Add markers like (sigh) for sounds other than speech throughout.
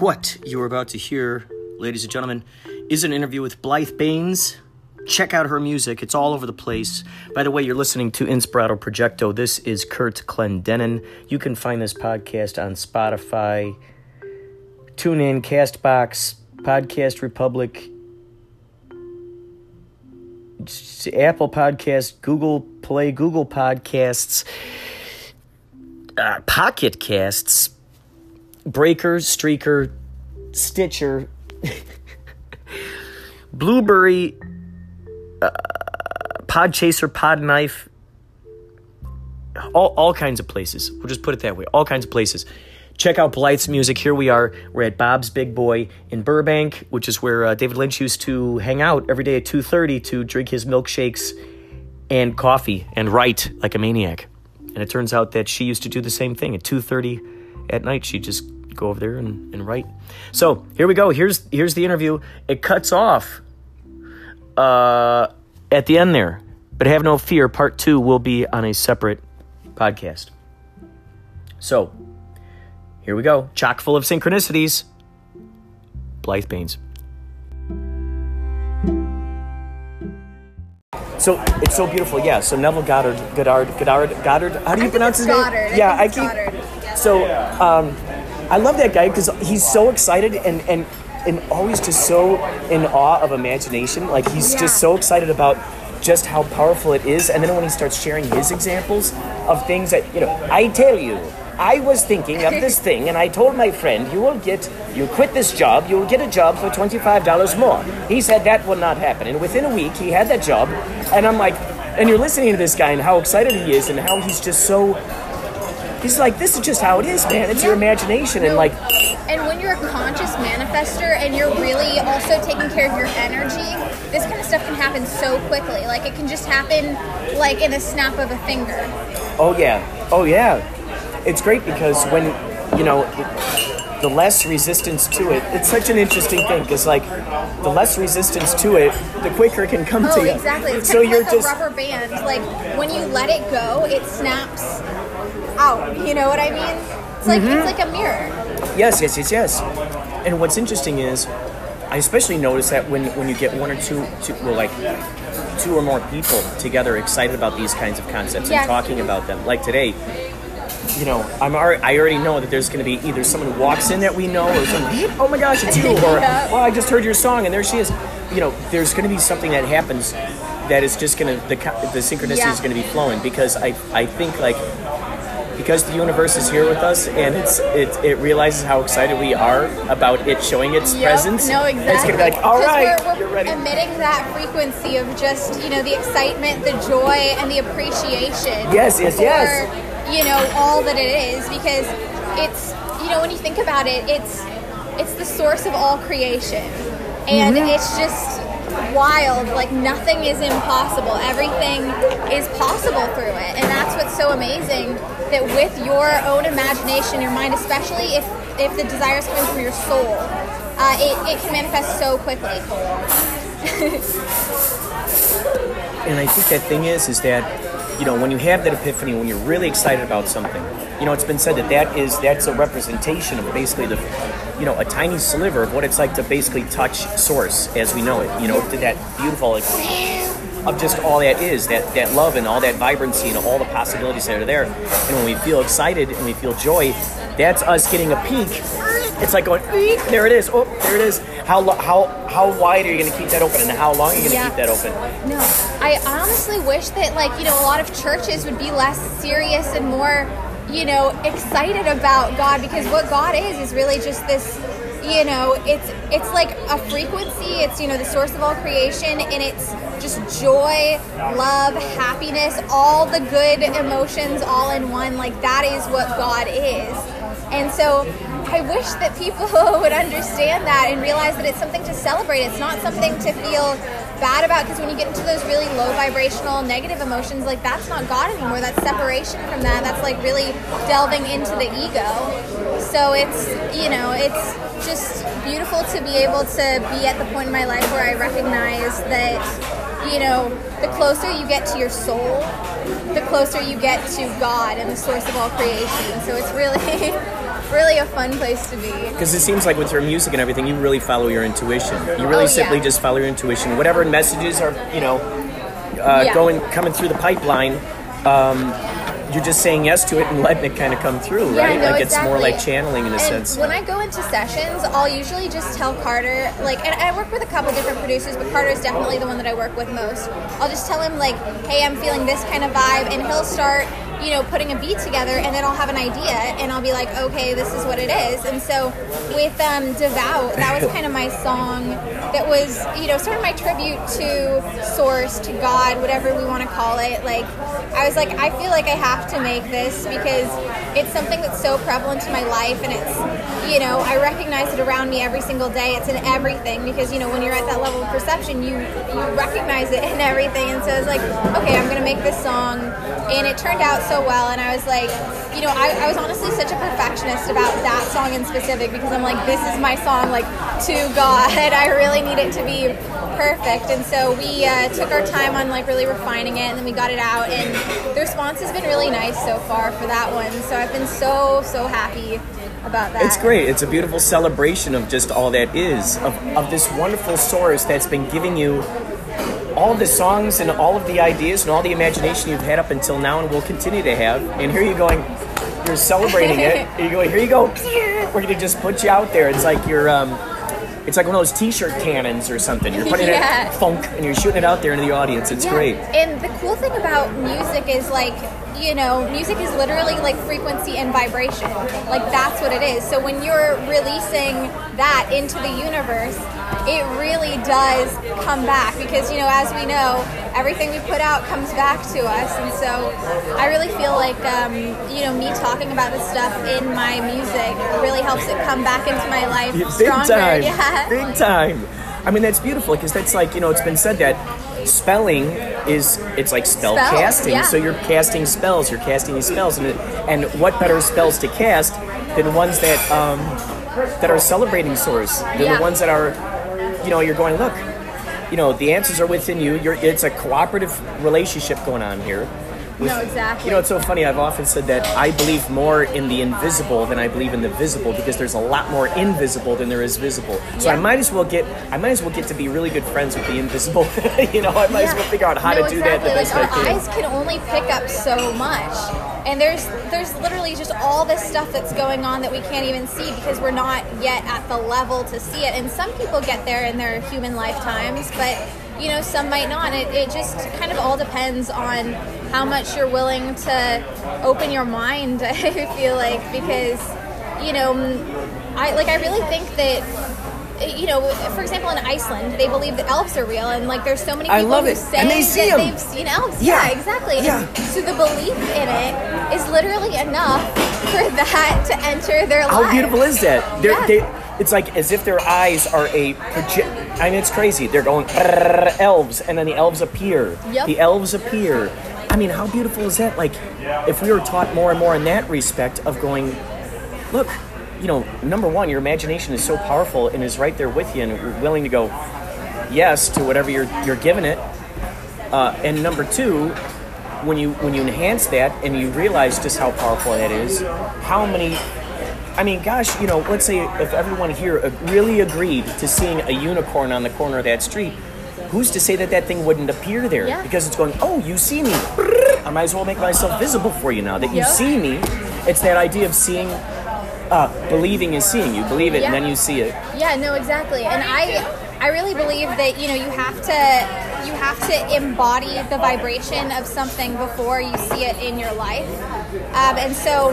What you are about to hear, ladies and gentlemen, is an interview with Blythe Baines. Check out her music, it's all over the place. By the way, you're listening to Inspirato Projecto. This is Kurt Clendenin. You can find this podcast on Spotify, TuneIn, Castbox, Podcast Republic, Apple Podcast, Google Play, Google Podcasts, uh, Pocket Casts, Breakers, Spreaker, Stitcher, Blubrry, uh, Podchaser, Podknife, all, all kinds of places. We'll just put it that way. All kinds of places. Check out Blythe's music. Here we are. We're at Bob's Big Boy in Burbank, which is where uh, David Lynch used to hang out every day at 2.30 to drink his milkshakes and coffee and write like a maniac. And it turns out that she used to do the same thing. At 2.30 at night, she'd just go over there and, and write. So here we go. Here's, here's the interview. It cuts off uh, at the end there. But have no fear, part two will be on a separate podcast. So, here we go. Chock full of synchronicities. Blythe Baines. So it's so beautiful, yeah. So Neville Goddard, Goddard, Goddard, Goddard. How do you pronounce his Goddard. name? Yeah, I think keep. Goddard. So um, I love that guy because he's so excited and and and always just so in awe of imagination. Like he's Yeah. just so excited about just how powerful it is. And then when he starts sharing his examples of things that you know, I tell you. I was thinking of this (laughs) thing, and I told my friend, "You will get, you quit this job, you will get a job for twenty-five dollars more." He said that will not happen, and within a week, he had that job. And I'm like, and you're listening to this guy and how excited he is, and how he's just so. He's like, "This is just how it is, man. It's your imagination," and like, and when you're a conscious manifester and you're really also taking care of your energy, this kind of stuff can happen so quickly. Like it can just happen like in a snap of a finger. Oh yeah, oh yeah. It's great because when you know the less resistance to it, it's such an interesting thing because like the less resistance to it, the quicker it can come Oh, to you. exactly. It's so kind of you're like just a rubber band. Like when you let it go, it snaps out. You know what I mean? It's like Mm-hmm. it's like a mirror. yes, yes, yes, yes. And what's interesting is, I especially notice that when when you get one or two, two well, like two or more people together excited about these kinds of concepts Yes. and talking about them, like today. You know, I'm already, I already know that there's going to be either someone who walks in that we know, or someone, oh my gosh, it's you, (laughs) or Yeah. well, I just heard your song and there she is. You know, there's going to be something that happens that is just going to the the synchronicity Yeah. is going to be flowing because I I think like because the universe is here with us and it's it, it realizes how excited we are about it showing its Yep. presence. No, exactly. It's gonna be like, all right, right, we're, you're we're ready. emitting that frequency of just you know the excitement, the joy, and the appreciation. Yes, yes, for, yes. You know all that it is because it's you know when you think about it, it's it's the source of all creation, and Mm-hmm. it's just wild. Like nothing is impossible. Everything is possible through it, and that's what's so amazing. That with your own imagination, your mind, especially if if the desire is coming from your soul, uh, it, it can manifest so quickly. (laughs) And I think that thing is, is that, you know, when you have that epiphany, when you're really excited about something, you know, it's been said that that is, that's a representation of basically the, you know, a tiny sliver of what it's like to basically touch source as we know it. You know, to that beautiful, like, of just all that is, that, that love and all that vibrancy and all the possibilities that are there. And when we feel excited and we feel joy, that's us getting a peak. It's like going, there it is. Oh, there it is. How, how, how wide are you going to keep that open and how long are you going to Yeah. keep that open? No, I honestly wish that like you know a lot of churches would be less serious and more you know excited about God because what God is is really just this you know it's it's like a frequency it's you know the source of all creation and it's just joy love happiness all the good emotions all in one like that is what God is and so I wish that people (laughs) would understand that and realize that it's something to celebrate. It's not something to feel bad about because when you get into those really low vibrational negative emotions, like that's not God anymore. That's separation from that. That's like really delving into the ego. So it's, you know, it's just beautiful to be able to be at the point in my life where I recognize that you know, the closer you get to your soul, the closer you get to God and the source of all creation. So it's really, (laughs) really a fun place to be. Because it seems like with your music and everything, you really follow your intuition. You really Oh, simply yeah. just follow your intuition. Whatever messages are, you know, uh, Yeah. going coming through the pipeline, um, you're just saying yes to it and (laughs) letting it kind of come through, right? no, like it's more like channeling in a and sense. When I go into sessions, I'll usually just tell Carter, like, and I work with a couple different producers, but Carter is definitely the one that I work with most. I'll just tell him, like, hey, I'm feeling this kind of vibe, and he'll start, you know, putting a beat together, and then I'll have an idea, and I'll be like, okay, this is what it is. And so with um, Devout, that was kind of my song that was, you know, sort of my tribute to Source, to God, whatever we want to call it. Like, I was like, I feel like I have to make this because it's something that's so prevalent in my life and it's you know i recognize it around me every single day it's in everything because you know when you're at that level of perception you you recognize it in everything and so i was like okay i'm gonna make this song and it turned out so well and i was like you know I, I was honestly such a perfectionist about that song in specific because i'm like this is my song like to god. (laughs) I really need it to be perfect. And so we uh, took our time on like really refining it and then we got it out and the response has been really nice so far for that one. So i've been so so happy about that. It's great. It's a beautiful celebration of just all that is, of, of this wonderful source that's been giving you all the songs and all of the ideas and all the imagination you've had up until now and will continue to have. And here you're going, you're celebrating it. (laughs) You're going, here you go. We're going to just put you out there. It's like you're, um, it's like one of those t-shirt cannons or something. You're putting Yeah. it funk and you're shooting it out there into the audience. It's Yeah. great. And the cool thing about music is like, you know, music is literally like frequency and vibration. Like that's what it is. So when you're releasing that into the universe, it really does come back because, you know, as we know, everything we put out comes back to us. And so I really feel like, um, you know, me talking about this stuff in my music really helps it come back into my life Big stronger. time. (laughs) Yeah. Big time. I mean, that's beautiful because that's like, you know, it's been said that spelling is, it's like spell Spells, casting. yeah. So you're casting spells, you're casting these spells. And, and what better spells to cast than ones that, um, that are celebrating source? Than Yeah. the ones that are, you know, you're going, look, you know, the answers are within you. You're, it's a cooperative relationship going on here. with- No, exactly. You know, it's so funny. I've often said that I believe more in the invisible than I believe in the visible because there's a lot more invisible than there is visible. So I might as well get I might as well get to be really good friends with the invisible. (laughs) you know, I might as well figure out how no, to do that the exactly. best like I our can. eyes can only pick up so much, and there's there's literally just all this stuff that's going on that we can't even see because we're not yet at the level to see it. And some people get there in their human lifetimes, but you know some might not. It, it just kind of all depends on how much you're willing to open your mind. (laughs) I feel like because you know I like I really think that Uh, you know, for example, in Iceland, they believe that elves are real, and like there's so many I people love who it. say And they see that 'em. they've seen elves. Yeah. Yeah, exactly. And Yeah. So the belief in it is literally enough for that to enter their life. How lives. beautiful is that? They're, Yeah. they, it's like as if their eyes are a project. I mean, it's crazy. They're going elves, and then the elves appear. Yep. The elves appear. I mean, how beautiful is that? Like, if we were taught more and more in that respect of going, look, you know, number one, your imagination is so powerful and is right there with you and willing to go yes to whatever you're you're giving it. Uh, and number two, when you when you enhance that and you realize just how powerful that is, how many I mean, gosh, you know, let's say if everyone here really agreed to seeing a unicorn on the corner of that street, who's to say that that thing wouldn't appear there? Yeah. Because it's going, oh, you see me. I might as well make myself visible for you now that you Yep. see me. It's that idea of seeing, uh, believing is seeing. You believe it and then you see it. Yeah, no, exactly. And I I really believe that you know you have to you have to embody the vibration of something before you see it in your life. Um, and so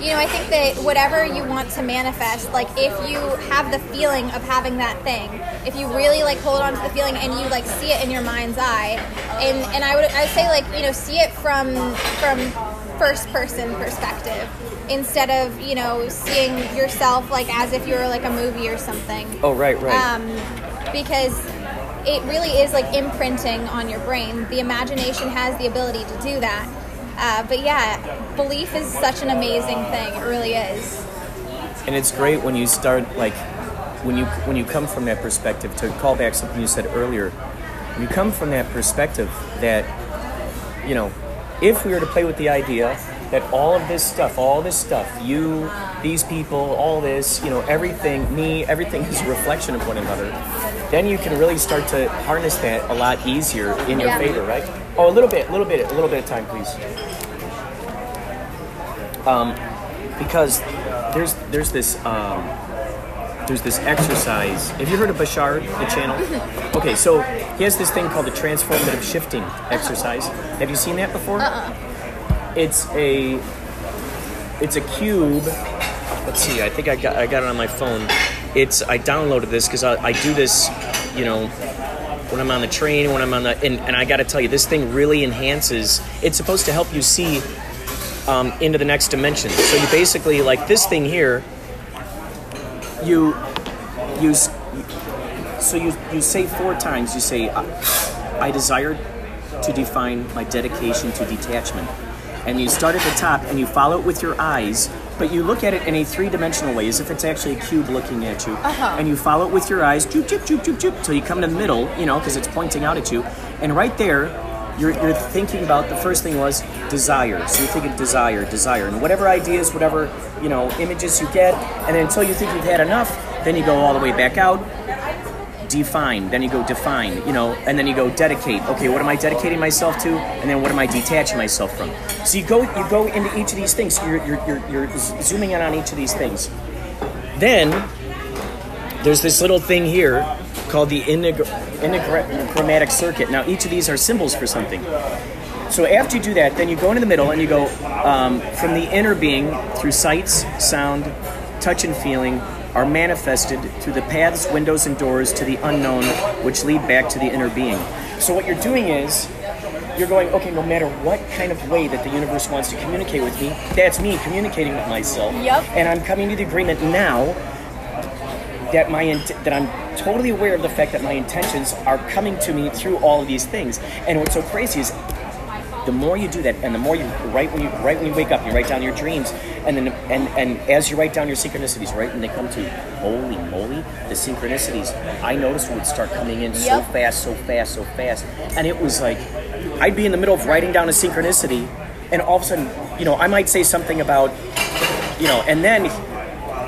you know, I think that whatever you want to manifest, like if you have the feeling of having that thing, if you really like hold on to the feeling and you like see it in your mind's eye, and and I would I would say like you know see it from from first person perspective instead of you know seeing yourself like as if you were like a movie or something Oh, right, right. um, because it really is like imprinting on your brain. The imagination has the ability to do that. Uh, but yeah, belief is such an amazing thing. It really is. and it's great when you start like when you when you come from that perspective to call back something you said earlier you come from that perspective that, you know, if we were to play with the idea that all of this stuff, all this stuff, you, these people, all this, you know, everything, me, everything is a reflection of one another, then you can really start to harness that a lot easier in your Yeah. favor, right? Oh, a little bit, a little bit, a little bit of time, please. Um, because there's there's this um, there's this exercise. Have you heard of Bashar, the channel? (laughs) Okay, so he has this thing called the transformative shifting exercise. Have you seen that before? It's a it's a cube. Let's see. I think I got I got it on my phone. It's I downloaded this because I, I do this, you know, when I'm on the train, when I'm on the and, and I got to tell you, this thing really enhances. It's supposed to help you see um, into the next dimension. So you basically like this thing here. You use so you you say four times. You say I, I desire to define my dedication to detachment, and you start at the top and you follow it with your eyes. But you look at it in a three-dimensional way, as if it's actually a cube looking at you, Uh-huh. and you follow it with your eyes, joop, joop, joop, joop, joop, till you come to the middle, you know, because it's pointing out at you, and right there, you're, you're thinking about the first thing was desire. So you're thinking desire, desire, and whatever ideas, whatever you know, images you get, and then until you think you've had enough, then you go all the way back out, define, then you go define, you know, and then you go dedicate. Okay, what am I dedicating myself to? And then what am I detaching myself from? So you go you go into each of these things. You're you're you're, you're zooming in on each of these things. Then there's this little thing here called the enigmatic circuit. Now each of these are symbols for something. So after you do that, then you go into the middle and you go um, from the inner being through sights, sound, touch, and feeling are manifested through the paths, windows, and doors to the unknown, which lead back to the inner being. So what you're doing is you're going, okay, no matter what kind of way that the universe wants to communicate with me, that's me communicating with myself. Yep. And I'm coming to the agreement now that my int- that I'm totally aware of the fact that my intentions are coming to me through all of these things. And what's so crazy is the more you do that, and the more you right when you right when you wake up, you write down your dreams, and then and and as you write down your synchronicities, right when they come to you, holy moly, the synchronicities I noticed would start coming in so Yep. fast, so fast, so fast, and it was like I'd be in the middle of writing down a synchronicity, and all of a sudden, you know, I might say something about, you know, and then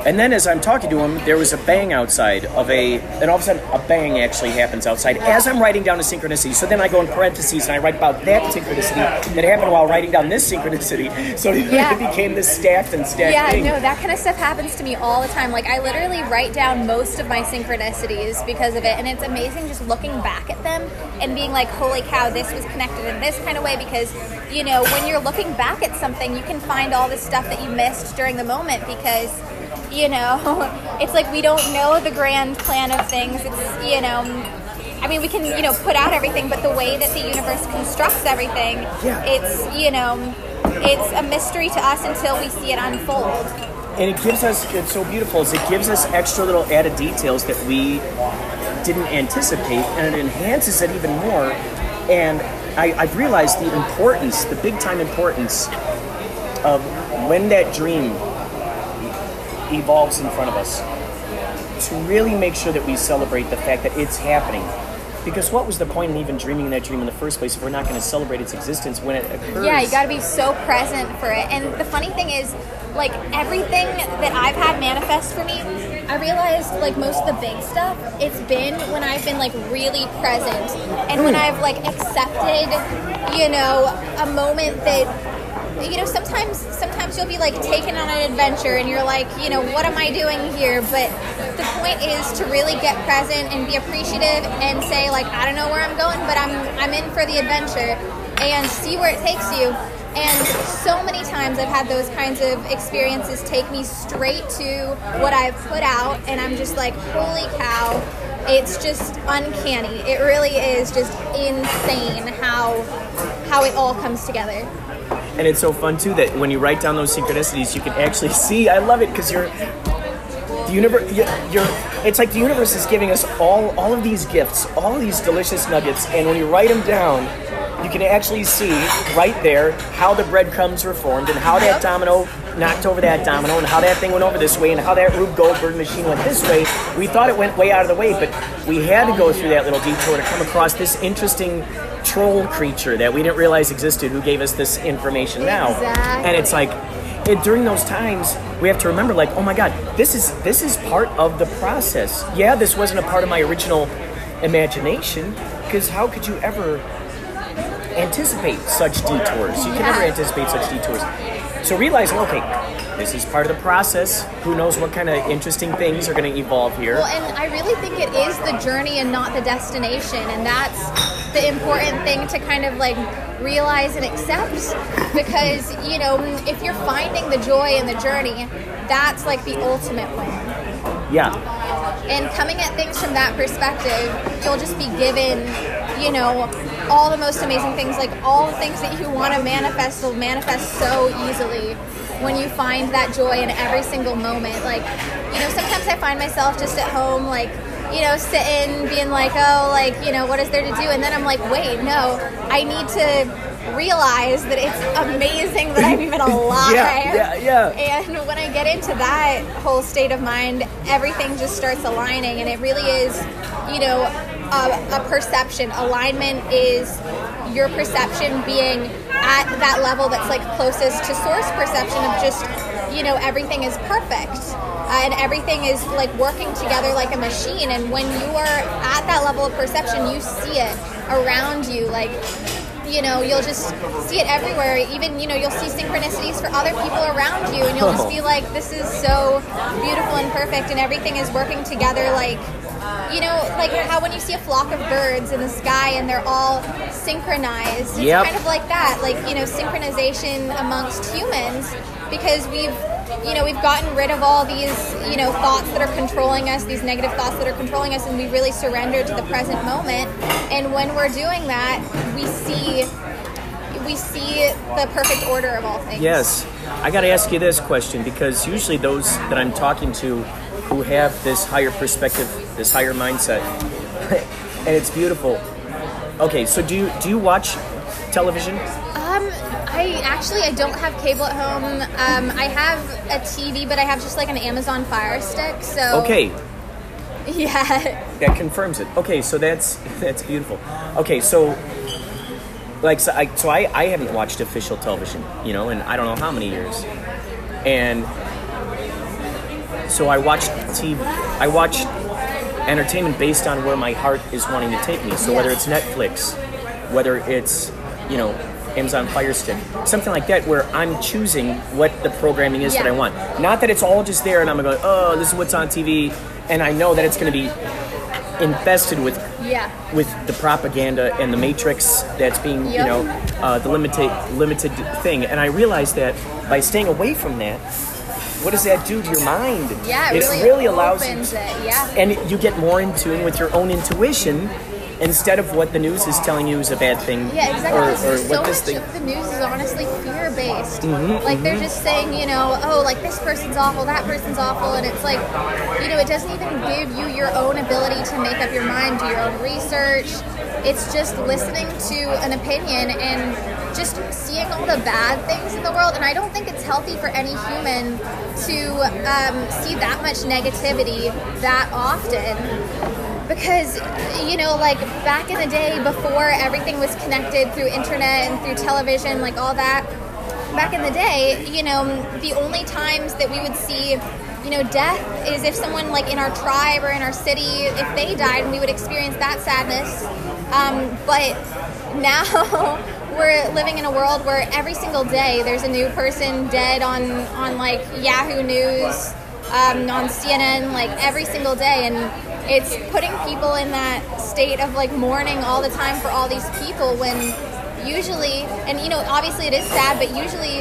and then as I'm talking to him, there was a bang outside of a, and all of a sudden a bang actually happens outside as I'm writing down a synchronicity. So then I go in parentheses and I write about that synchronicity that happened while writing down this synchronicity. (laughs) So Yeah. it (laughs) became this stacked and stacked Yeah, thing. no, that kind of stuff happens to me all the time. Like I literally write down most of my synchronicities because of it, and it's amazing just looking back at them and being like, "Holy cow, this was connected in this kind of way." Because you know, when you're looking back at something, you can find all this stuff that you missed during the moment because you know, (laughs) it's like we don't know the grand plan of things. It's you know. I mean, we can, you know, put out everything, but the way that the universe constructs everything, Yeah. it's, you know, it's a mystery to us until we see it unfold. and it gives us it's so beautiful is it gives us extra little added details that we didn't anticipate and it enhances it even more and I, i've realized the importance the big time importance of when that dream evolves in front of us to really make sure that we celebrate the fact that it's happening. Because what was the point in even dreaming that dream in the first place if we're not going to celebrate its existence when it occurs? Yeah, you got to be so present for it. And the funny thing is, like everything that I've had manifest for me, I realized like most of the big stuff, it's been when I've been like really present and when hmm. I've like accepted, you know, a moment that you know sometimes sometimes you'll be like taken on an adventure and you're like you know what am i doing here? But the point is to really get present and be appreciative and say like i don't know where i'm going but i'm i'm in for the adventure and see where it takes you. And so many times i've had those kinds of experiences take me straight to what i've put out and i'm just like holy cow. It's just uncanny. It really is just insane how how it all comes together And it's so fun too that when you write down those synchronicities, you can actually (laughs) see. I love it because you're the universe. You're. It's like the universe is giving us all all of these gifts, all these delicious nuggets, and when you write them down, you can actually see right there how the breadcrumbs were formed and how that domino knocked over that domino and how that thing went over this way and how that Rube Goldberg machine went this way. We thought it went way out of the way, but we had to go through that little detour to come across this interesting troll creature that we didn't realize existed who gave us this information now. And it's like it, during those times we have to remember like, oh my god, this is this is part of the process. Yeah, this wasn't a part of my original imagination because how could you ever anticipate such detours. You can never anticipate such detours. So realizing, okay, this is part of the process. Who knows what kind of interesting things are going to evolve here? Well, and I really think it is the journey and not the destination, and that's the important thing to kind of like realize and accept. Because you know, if you're finding the joy in the journey, that's like the ultimate win. yeah, And coming at things from that perspective, you'll just be given, you know, all the most amazing things. Like all the things that you want to manifest will manifest so easily when you find that joy in every single moment. Like, you know, sometimes I find myself just at home, like, you know, sitting, being like, oh, like, you know, what is there to do? And then I'm like, wait, no, I need to realize that it's amazing that I'm even (laughs) alive. yeah, yeah, yeah. And when I get into that whole state of mind, everything just starts aligning, and it really is, you know, a, a perception. Alignment is your perception being at that level that's like closest to source perception of just, you know, everything is perfect. Uh, and everything is like working together like a machine. And when you are at that level of perception, you see it around you. Like, you know, you'll just see it everywhere. Even, you know, you'll see synchronicities for other people around you, and you'll just be like, this is so beautiful and perfect, and everything is working together like, you know, like how when you see a flock of birds in the sky and they're all synchronized. It's Yep. kind of like that, like, you know, synchronization amongst humans because we've you know we've gotten rid of all these you know thoughts that are controlling us these negative thoughts that are controlling us and we really surrender to the present moment and when we're doing that we see we see the perfect order of all things Yes. I got to ask you this question because usually those that I'm talking to who have this higher perspective, this higher mindset, (laughs) and it's beautiful. Okay, so do you do you watch television? um i actually i don't have cable at home um i have a tv but i have just like an amazon fire stick so Okay, (laughs) yeah that confirms it. Okay, so that's (laughs) that's beautiful. Okay, so like so I so I, I haven't watched official television, you know, in I don't know how many years. And so I watched TV I watch entertainment based on where my heart is wanting to take me. So whether it's Netflix, whether it's, you know, Amazon Fire Stick, something like that where I'm choosing what the programming is that I want. Not that it's all just there and I'm going, oh, this is what's on TV, and I know that it's going to be infested with yeah with the propaganda and the matrix that's being, you know, uh, the limited limited thing. And I realized that by staying away from that, what does that do to your mind? yeah it, really, really allows you, opens it yeah and you get more in tune with your own intuition instead of what the news is telling you is a bad thing. Yeah, exactly. Or, or so what this much thing. of the news is honestly fear based. Mm-hmm, like they're just saying, you know, oh, like this person's awful, that person's awful, and it's like, you know, it doesn't even give you your own ability to make up your mind, do your own research. It's just listening to an opinion and just seeing all the bad things in the world. And I don't think it's healthy for any human to um, see that much negativity that often because you know like back in the day before everything was connected through internet and through television like all that back in the day you know the only times that we would see you know death is if someone like in our tribe or in our city if they died and we would experience that sadness um, but (laughs) now we're living in a world where every single day there's a new person dead on on like yahoo news um, on cnn like every single day. And it's putting people in that state of like mourning all the time for all these people when usually and you know obviously it is sad but usually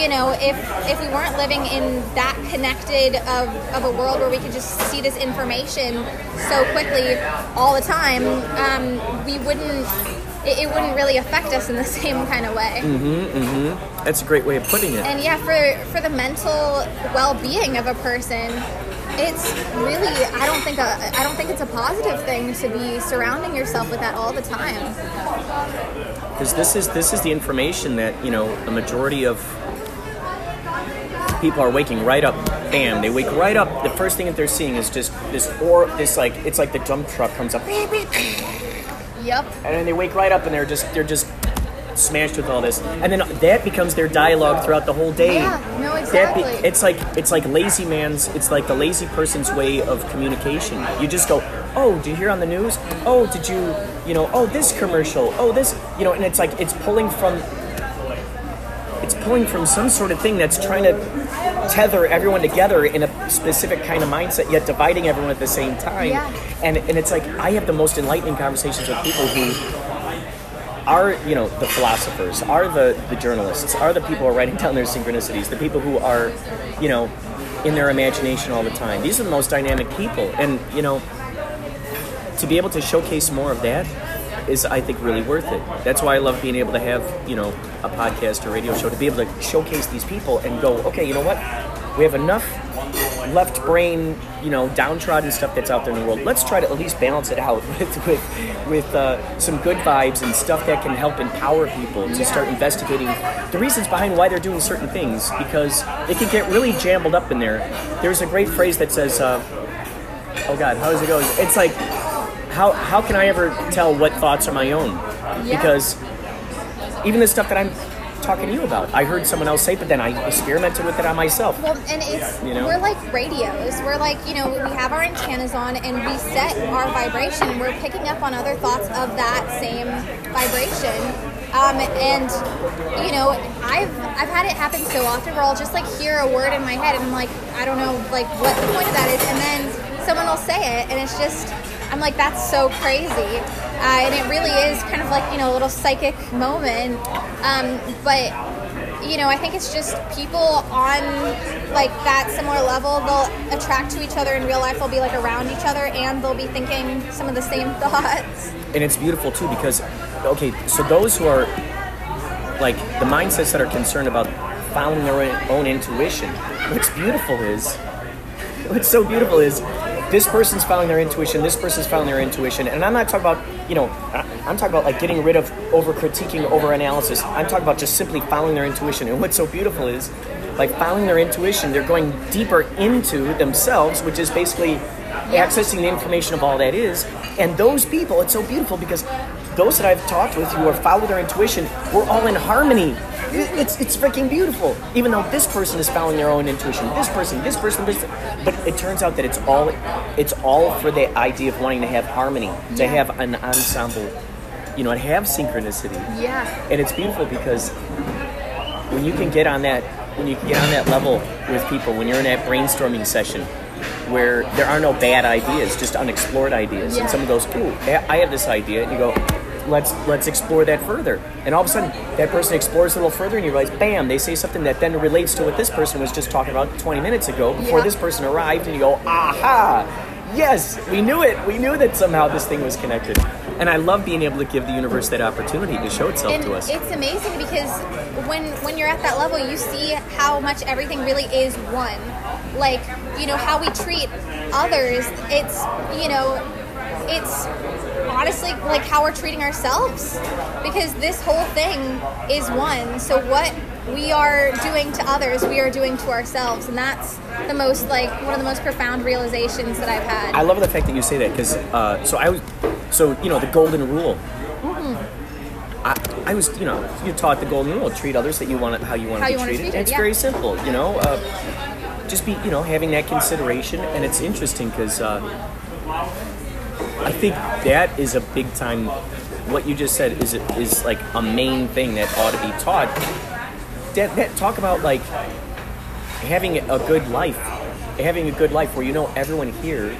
you know if if we weren't living in that connected of, of a world where we could just see this information so quickly all the time um, we wouldn't it, it wouldn't really affect us in the (laughs) same kind of way mm-hmm, mm-hmm. That's a great way of putting it. and yeah for for the mental well-being of a person it's really i don't think a, i don't think it's a positive thing to be surrounding yourself with that all the time because this is this is the information that you know a majority of people are waking right up. Bam! They wake right up. The first thing that they're seeing is just this or this like it's like the dump truck comes up, and then they wake right up and they're just they're just smashed with all this, and then that becomes their dialogue throughout the whole day. Yeah, no, That be- exactly. it's like it's like lazy man's. It's like the lazy person's way of communication. You just go, oh, did you hear on the news? Oh, did you, you know, oh this commercial, oh this, you know, and it's like it's pulling from. It's pulling from some sort of thing that's trying to tether everyone together in a specific kind of mindset, yet dividing everyone at the same time. Yeah. And and it's like I have the most enlightening conversations with people who are you know the philosophers are the the journalists are the people who are writing down their synchronicities the people who are you know in their imagination all the time these are the most dynamic people and you know to be able to showcase more of that is i think really worth it that's why i love being able to have you know a podcast or radio show to be able to showcase these people and go okay you know what we have enough left brain, you know, downtrodden stuff that's out there in the world. Let's try to at least balance it out (laughs) with with, with uh, some good vibes and stuff that can help empower people to start investigating the reasons behind why they're doing certain things because it can get really jambled up in there. There's a great phrase that says, uh, "Oh God, how does it go?" It's like, how how can I ever tell what thoughts are my own? Yeah. Because even the stuff that I'm talking to you about, I heard someone else say, but then I experimented with it on myself. Well, and it's You know? we're like radios. We're like you know we have our antennas on and we set our vibration. We're picking up on other thoughts of that same vibration. Um, and you know I've I've had it happen so often where I'll just like hear a word in my head and I'm like I don't know like what the point of that is, and then someone will say it and it's just I'm like that's so crazy. Uh, and it really is kind of like you know a little psychic moment. Um, but you know, I think it's just people on like that similar level. They'll attract to each other in real life. They'll be like around each other, and they'll be thinking some of the same (laughs) thoughts. and it's beautiful too because okay so those who are like the mindsets that are concerned about following their own- own intuition what's beautiful is (laughs) what's so beautiful is this person's following their intuition this person's following their intuition and i'm not talking about you know i'm talking about like getting rid of over critiquing over analysis i'm talking about just simply following their intuition and what's so beautiful is like following their intuition they're going deeper into themselves which is basically accessing the information of all that is. And those people, it's so beautiful because those that I've talked with who are follow their intuition, we're all in harmony. It- It's it's freaking beautiful. Even though this person is following their own intuition, this person, this person, this, but it turns out that it's all it's all for the idea of wanting to have harmony, to have an ensemble, you know, and have synchronicity. Yeah. And it's beautiful because when you can get on that when you can get on that level with people, when you're in that brainstorming session where there are no bad ideas, just unexplored ideas, Yeah. and someone goes, "Ooh, I have this idea," and you go, "Let's let's explore that further." And all of a sudden, that person explores a little further, and you realize, bam, they say something that then relates to what this person was just talking about 20 minutes ago before Yeah. this person arrived, and you go, "Aha!" Yes, we knew it. We knew that somehow this thing was connected. And I love being able to give the universe that opportunity to show itself And to us. it's amazing because when when you're at that level, you see how much everything really is one. Like you know how we treat others. It's you know it's honestly like how we're treating ourselves because this whole thing is one. So what we are doing to others, we are doing to ourselves, and that's the most like one of the most profound realizations that I've had. I love the fact that you say that because uh, so I was so you know the golden rule. Mm-hmm. I, I was you know you taught the golden rule treat others that you want how you want How to be treated. treat it, it's yeah. very simple, you know. Uh, just be you know having that consideration, and it's interesting because uh, I think that is a big time. What you just said is is like a main thing that ought to be taught. That, that talk about like having a good life, having a good life where you know everyone here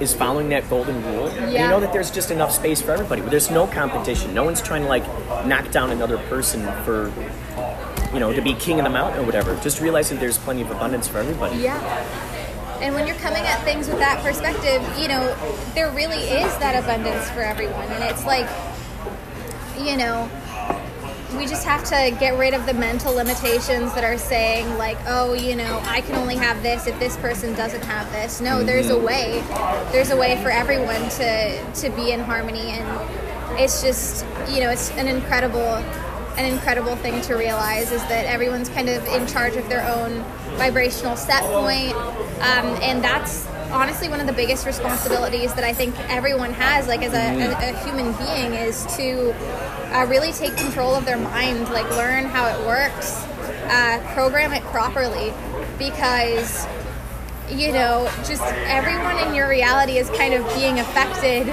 is following that golden rule. And you know that there's just enough space for everybody. There's no competition. No one's trying to like knock down another person for you know to be king of the mountain or whatever. Just realizing there's plenty of abundance for everybody. Yeah. And when you're coming at things with that perspective, you know, there really is that abundance for everyone. And it's like, you know, we just have to get rid of the mental limitations that are saying, like, oh, you know, I can only have this if this person doesn't have this. No, there's a mm-hmm. way. There's a way for everyone to, to be in harmony and it's just you know it's an incredible an incredible thing to realize is that everyone's kind of in charge of their own vibrational set point um, and that's honestly one of the biggest responsibilities that I think everyone has, like as a, a, a human being, is to uh, really take control of their mind, like learn how it works, uh, program it properly, because you know, just everyone in your reality is kind of being affected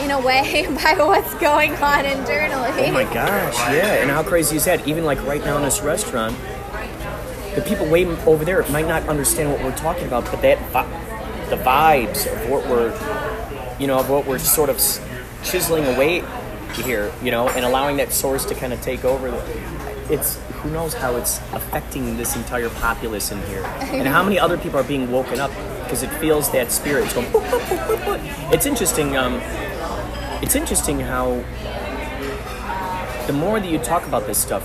in a way (laughs) by what's going on internally. Oh my gosh, yeah. And how crazy is that? Even like right now in this restaurant, the people way over there might not understand what we're talking about, but that the vibes of what we're, you know, of what we're sort of chiseling away here, you know, and allowing that source to kind of take over. It's who knows how it's affecting this entire populace in here, and how many other people are being woken up because it feels that spirit. It's going. Boop, boop, boop, it's interesting. Um, it's interesting how the more that you talk about this stuff,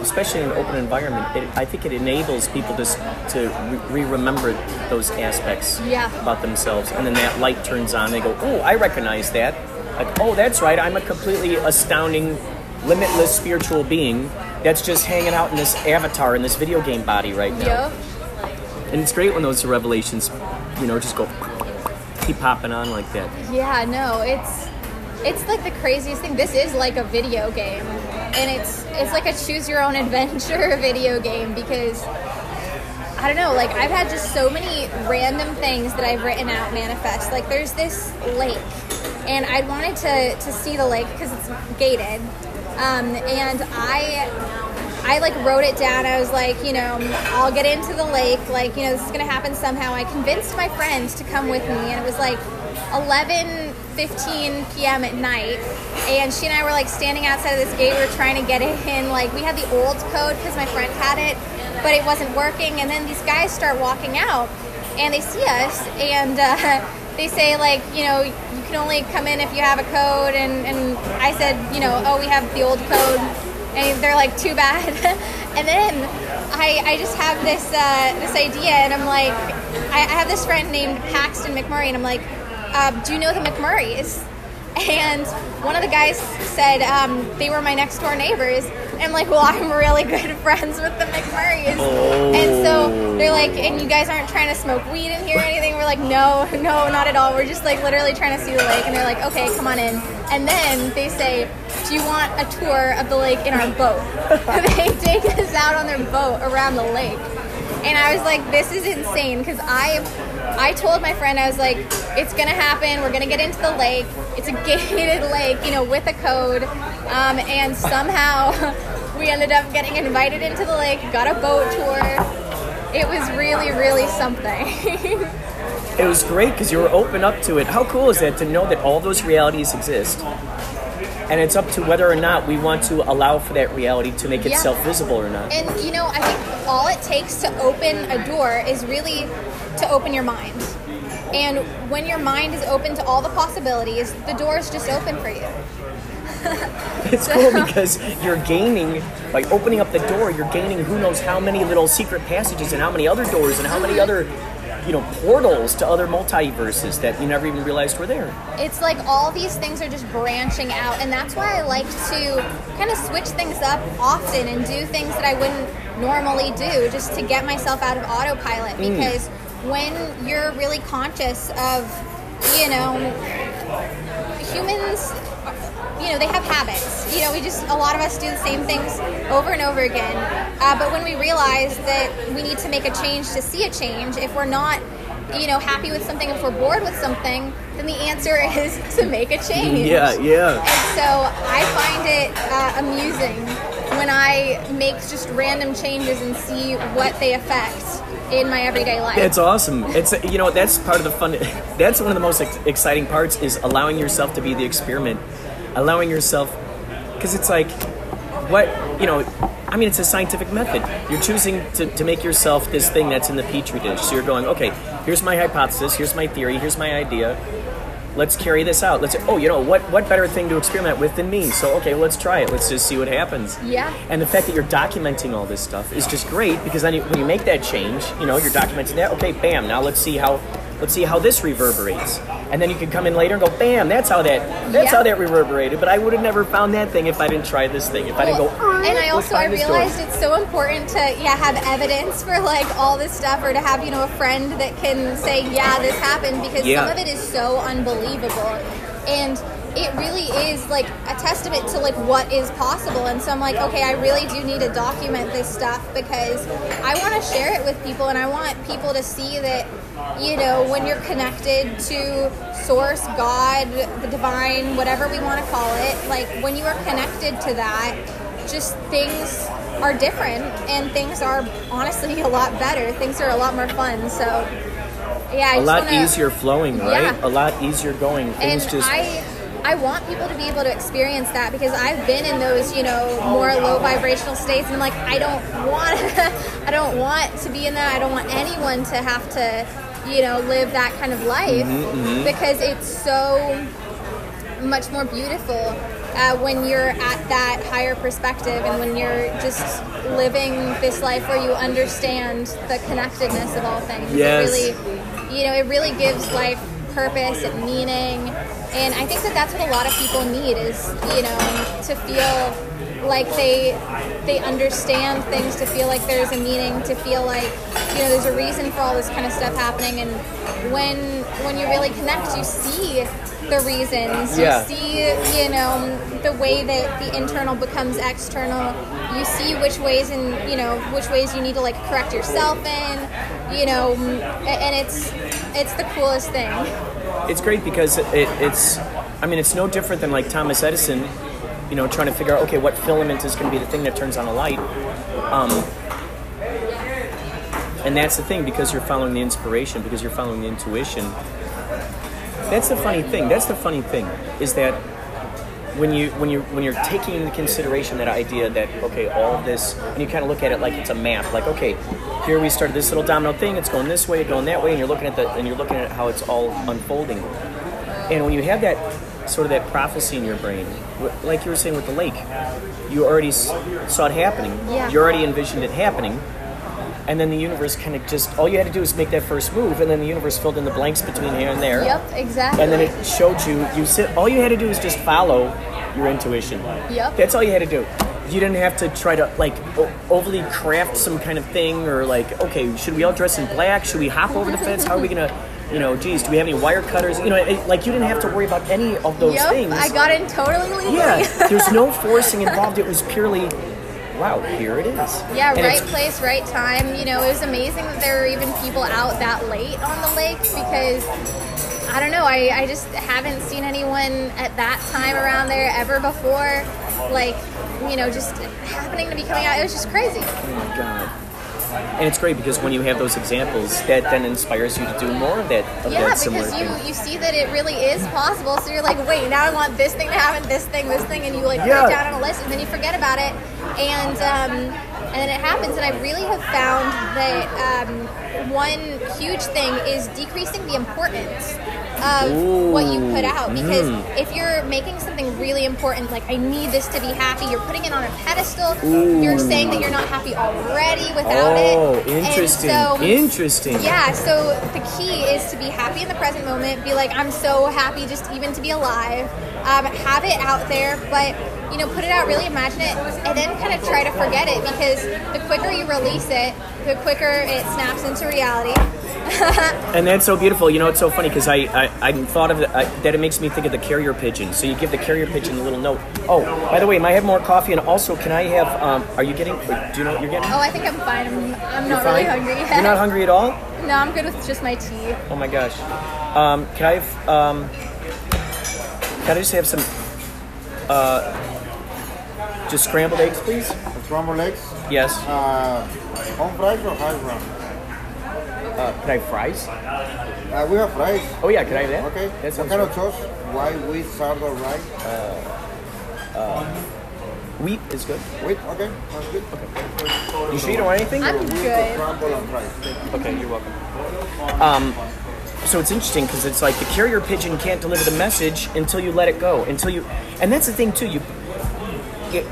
especially in an open environment, it, I think it enables people to to re-remember those aspects yeah. about themselves, and then that light turns on. They go, "Oh, I recognize that." Like, "Oh, that's right. I'm a completely astounding, limitless spiritual being that's just hanging out in this avatar in this video game body right now." Yep. And it's great when those revelations, you know, just go keep popping on like that. Yeah, no, it's it's like the craziest thing. This is like a video game and it's it's like a choose your own adventure (laughs) video game because I don't know, like I've had just so many random things that I've written out manifest. Like there's this lake, and I wanted to to see the lake because it's gated, um, and I I like wrote it down. I was like, you know, I'll get into the lake. Like, you know, this is gonna happen somehow. I convinced my friends to come with me, and it was like 11 15 p.m. at night, and she and I were like standing outside of this gate. We were trying to get in. Like we had the old code because my friend had it, but it wasn't working. And then these guys start walking out, and they see us, and uh, (laughs) they say like, you know, you can only come in if you have a code. And and I said, you know, oh, we have the old code, and they're like, too bad. (laughs) and then I I just have this uh, this idea, and I'm like, I, I have this friend named Paxton McMurray, and I'm like um, do you know the McMurrays? And one of the guys said um, they were my next door neighbors. And I'm like, well, I'm really good (laughs) friends with the McMurrays. Oh. And so they're like, and you guys aren't trying to smoke weed in here or anything? We're like, no, (laughs) no, not at all. We're just like literally trying to see the lake. And they're like, okay, come on in. And then they say, do you want a tour of the lake in our boat? (laughs) they take us out on their boat around the lake. And I was like, this is insane because I I told my friend, I was like, it's gonna happen. We're gonna get into the lake. It's a (laughs) gated lake, you know, with a code. Um, and somehow (laughs) we ended up getting invited into the lake, got a boat tour. It was really, really something. (laughs) it was great because you were open up to it. How cool is that to know that all those realities exist? and it's up to whether or not we want to allow for that reality to make itself yeah. visible or not. And you know, I think all it takes to open a door is really to open your mind. And when your mind is open to all the possibilities, the door is just open for you. (laughs) it's cool because you're gaining by opening up the door you're gaining who knows how many little secret passages and how many other doors and how many other you know portals to other multiverses that you never even realized were there. It's like all these things are just branching out, and that's why I like to kind of switch things up often and do things that I wouldn't normally do, just to get myself out of autopilot. Mm. When you're really conscious of, you know, humans you know, they have habits. You know, we just, a lot of us do the same things over and over again. Uh, but when we realize that we need to make a change to see a change, if we're not, you know, happy with something, if we're bored with something, then the answer (laughs) is to make a change. Yeah, yeah. And so I find it uh, amusing when I make just random changes and see what they affect in my everyday life. It's awesome. It's you know that's part of the fun. That's one of the most exciting parts is allowing yourself to be the experiment allowing yourself because it's like what you know i mean it's a scientific method you're choosing to, to make yourself this thing that's in the petri dish so you're going okay here's my hypothesis here's my theory here's my idea let's carry this out. Let's oh you know what what better thing to experiment with than me? So okay let's try it. Let's just see what happens. Yeah. And the fact that you're documenting all this stuff is just great because then you, when you make that change you know you're documenting that. Okay bam now let's see how let's see how this reverberates. And then you can come in later and go, bam, that's how that that's Yeah. how that reverberated. But I would have never found that thing if I didn't try this thing. If I didn't go, and I also I find door." realized it's so important to yeah have evidence for like all this stuff or to have you know a friend that can say yeah this happened because Yeah. some of it is so unbelievable and it really is like a testament to like what is possible and so I'm like okay I really do need to document this stuff because I want to share it with people and I want people to see that you know when you're connected to source God the divine whatever we want to call it like when you are connected to that just things are different and things are honestly (laughs) a lot better. Things are a lot more fun. So yeah, I a lot wanna, easier flowing, right? Yeah. A lot easier going. Things And just I I want people to be able to experience that because I've been in those, you know, more low vibrational states and I'm like I don't want (laughs) I don't want to be in that. I don't want anyone to have to, you know, live that kind of life Mm-hmm, because it's so much more beautiful uh, when you're at that higher perspective and when you're just living this life where you understand the connectedness of all things. Yes. It really, you know, it really gives life purpose and meaning. And I think that that's what a lot of people need is, you know, to feel like they they understand things, to feel like there's a meaning, to feel like, you know, there's a reason for all this kind of stuff happening. And when when you really connect, you see the reasons. Yeah. You see, you know, the way that the internal becomes external. You see which ways and you know which ways you need to like correct yourself in. You know, and it's it's the coolest thing. it's great because it, it's i mean it's no different than like thomas edison you know trying to figure out okay what filament is going to be the thing that turns on a light um, and that's the thing because you're following the inspiration because you're following the intuition. That's the funny thing that's the funny thing is that when you when you when you're taking into consideration that idea that okay all of this and you kind of look at it like it's a map like okay here we started this little domino thing it's going this way going that way and you're looking at the and you're looking at how it's all unfolding. And when you have that sort of that prophecy in your brain. Like you were saying with the lake you already saw it happening. Yeah. you already envisioned it happening. And then the universe kind of just all you had to do was make that first move and then the universe filled in the blanks between here and there. Yep, exactly. and then it showed you you sit all you had to do is just follow your intuition. Yep. that's all you had to do. You didn't have to try to like o- overly craft some kind of thing or like okay should we all dress in black? Should we hop over the fence? How are we gonna you know geez do we have any wire cutters you know it, like you didn't have to worry about any of those yep, things I got in totally legally. yeah (laughs) there's no forcing involved it was purely wow here it is Yeah, And right place, right time. You know, it was amazing that there were even people out that late on the lake because I don't know, I, I just haven't seen anyone at that time around there ever before. Like, you know, just happening to be coming out. It was just crazy. Oh my god. And it's great because when you have those examples, that then inspires you to do more of that of Yeah, that similar because you, thing. you see that it really is possible. So you're like, wait, now I want this thing to happen, this thing, this thing, and you like Yeah. put it down on a list, and then you forget about it, and um, and then it happens. And I really have found that um, one huge thing is decreasing the importance of what you put out because Mm. if you're making something really important like i need this to be happy you're putting it on a pedestal you're saying that you're not happy already without it Oh, And interesting. so- interesting. yeah, so the key is to be happy in the present moment. Be like, I'm so happy just even to be alive. Um, have it out there, but you know, put it out, really imagine it, and then kind of try to forget it because the quicker you release it, the quicker it snaps into reality. (laughs) And that's so beautiful. You know, it's so funny because I, I, I thought of it, I, that it makes me think of the carrier pigeon. So you give the carrier pigeon a little note. Oh, by the way, may I have more coffee? And also, can I have, um, are you getting, do you know what you're getting? Oh, I think I'm fine. I'm, I'm You're not really hungry yet. You're not hungry at all? No, I'm good with just my tea. Oh my gosh. Um, can I have, um, can I just have some, uh, just scrambled eggs, please? Scrambled eggs, Yes. uh, home fries or hash brown? Uh, can I have fries? Uh, we have fries. Oh yeah, can I have that? Okay. That what kind good. of sauce? White, wheat, sourdough, rice? Wheat is good. Wheat? Okay, sounds good. You sure you don't want anything? I'm Wheat, good. scrambled and fries. Okay, you're welcome. Um, so it's interesting because it's like the carrier pigeon can't deliver the message until you let it go. Until you, and that's the thing too. You,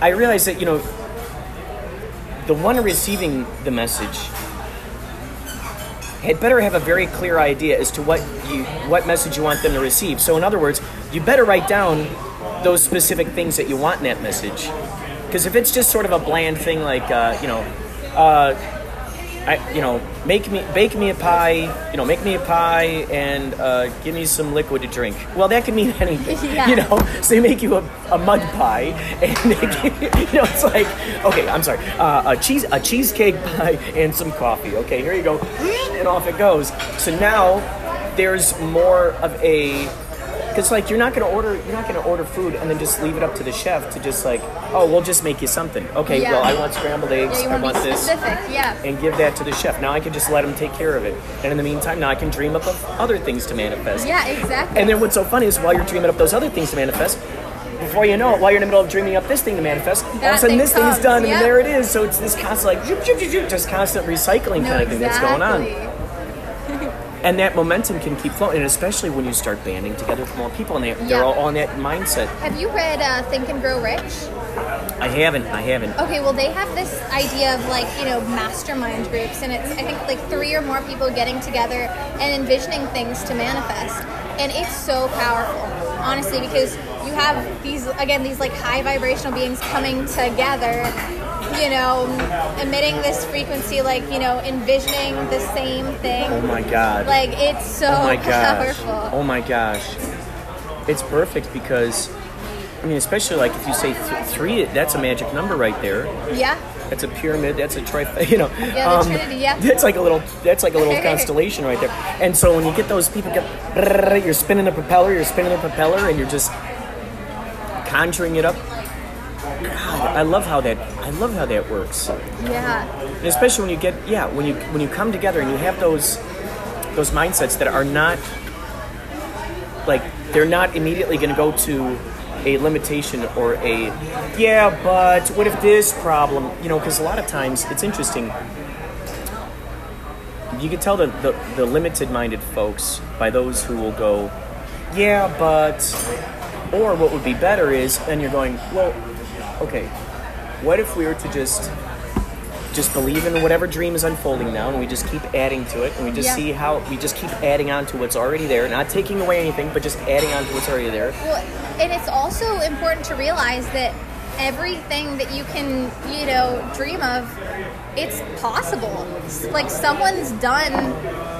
I realize that you know, the one receiving the message had better have a very clear idea as to what you what message you want them to receive. So in other words, you better write down those specific things that you want in that message. Because if it's just sort of a bland thing like uh, you know, uh, I, you know, make me bake me a pie, you know, make me a pie and uh, give me some liquid to drink. Well, that can mean (laughs) anything, (laughs) Yeah. you know. So they make you a, a mud pie, (laughs) and they give, you know, it's like, okay, I'm sorry, uh, a cheese a cheesecake pie and some coffee. Okay, here you go, and off it goes. So now there's more of a because like you're not gonna order you're not gonna order food and then just leave it up to the chef to just like oh we'll just make you something okay Yeah. well I want scrambled eggs Yeah, I want this specific. Yeah. and give that to the chef now I can just let him take care of it and in the meantime now I can dream up of other things to manifest Yeah, exactly. and then what's so funny is while you're dreaming up those other things to manifest before you know it, while you're in the middle of dreaming up this thing to manifest, all of a sudden thing this thing's comes, done, yep. and there it is. So it's this constant, like, just constant recycling no, kind of thing that's going on. And that momentum can keep flowing and especially when you start banding together with more people and they, they're Yeah. all on that mindset Have you read uh, Think and Grow Rich? i haven't i haven't Okay, well, they have this idea of like, you know, mastermind groups, and it's, I think, like three or more people getting together and envisioning things to manifest. And it's so powerful, honestly, because you have these, again, these like high vibrational beings coming together, you know, emitting this frequency, like, you know, envisioning the same thing. oh my god Like, it's oh so oh my gosh powerful. oh my gosh it's perfect because i mean especially like if you say th- three that's a magic number right there Yeah. that's a pyramid that's a tri (laughs) you know Yeah, the um, Trinity, yeah. that's like a little that's like a little (laughs) constellation right there and so when you get those people get you're spinning the propeller you're spinning the propeller and you're just conjuring it up God, I love how that I love how that works. Yeah. And especially when you get yeah when you when you come together and you have those those mindsets that are not like they're not immediately going to go to a limitation or a yeah but what if this problem you know because a lot of times it's interesting you can tell the, the, the limited minded folks by those who will go yeah but or what would be better is and you're going well okay what if we were to just just believe in whatever dream is unfolding now and we just keep adding to it and we just Yeah. see how we just keep adding on to what's already there not taking away anything but just adding on to what's already there Well, and it's also important to realize that everything that you can, you know, dream of, it's possible. Like someone's done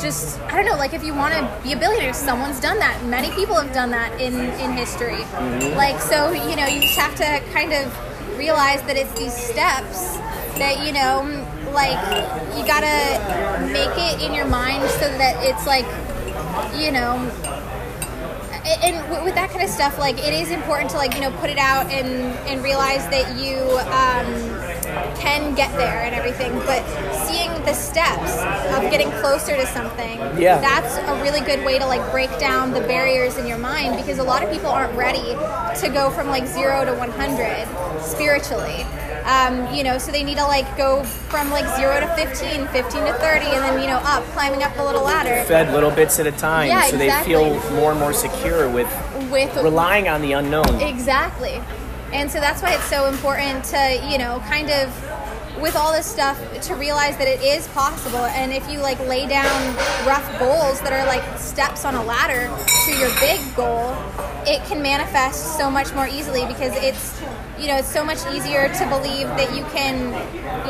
just I don't know, like if you want to be a billionaire, someone's done that. Many people have done that in in history. Mm-hmm. Like so, you know, you just have to kind of realize that it's these steps that, you know, like you got to make it in your mind so that it's like, you know, and with that kind of stuff like it is important to like you know put it out and and realize that you um, can get there and everything but seeing the steps of getting closer to something Yeah. that's a really good way to like break down the barriers in your mind because a lot of people aren't ready to go from like zero to 100 spiritually um, you know so they need to like go from like zero to 15 15 to 30 and then you know up climbing up the little ladder fed little bits at a time Yeah, so they feel more and more secure with with relying on the unknown Exactly. And so that's why it's so important to, you know, kind of with all this stuff to realize that it is possible. And if you like lay down rough goals that are like steps on a ladder to your big goal, it can manifest so much more easily because it's you know, it's so much easier to believe that you can,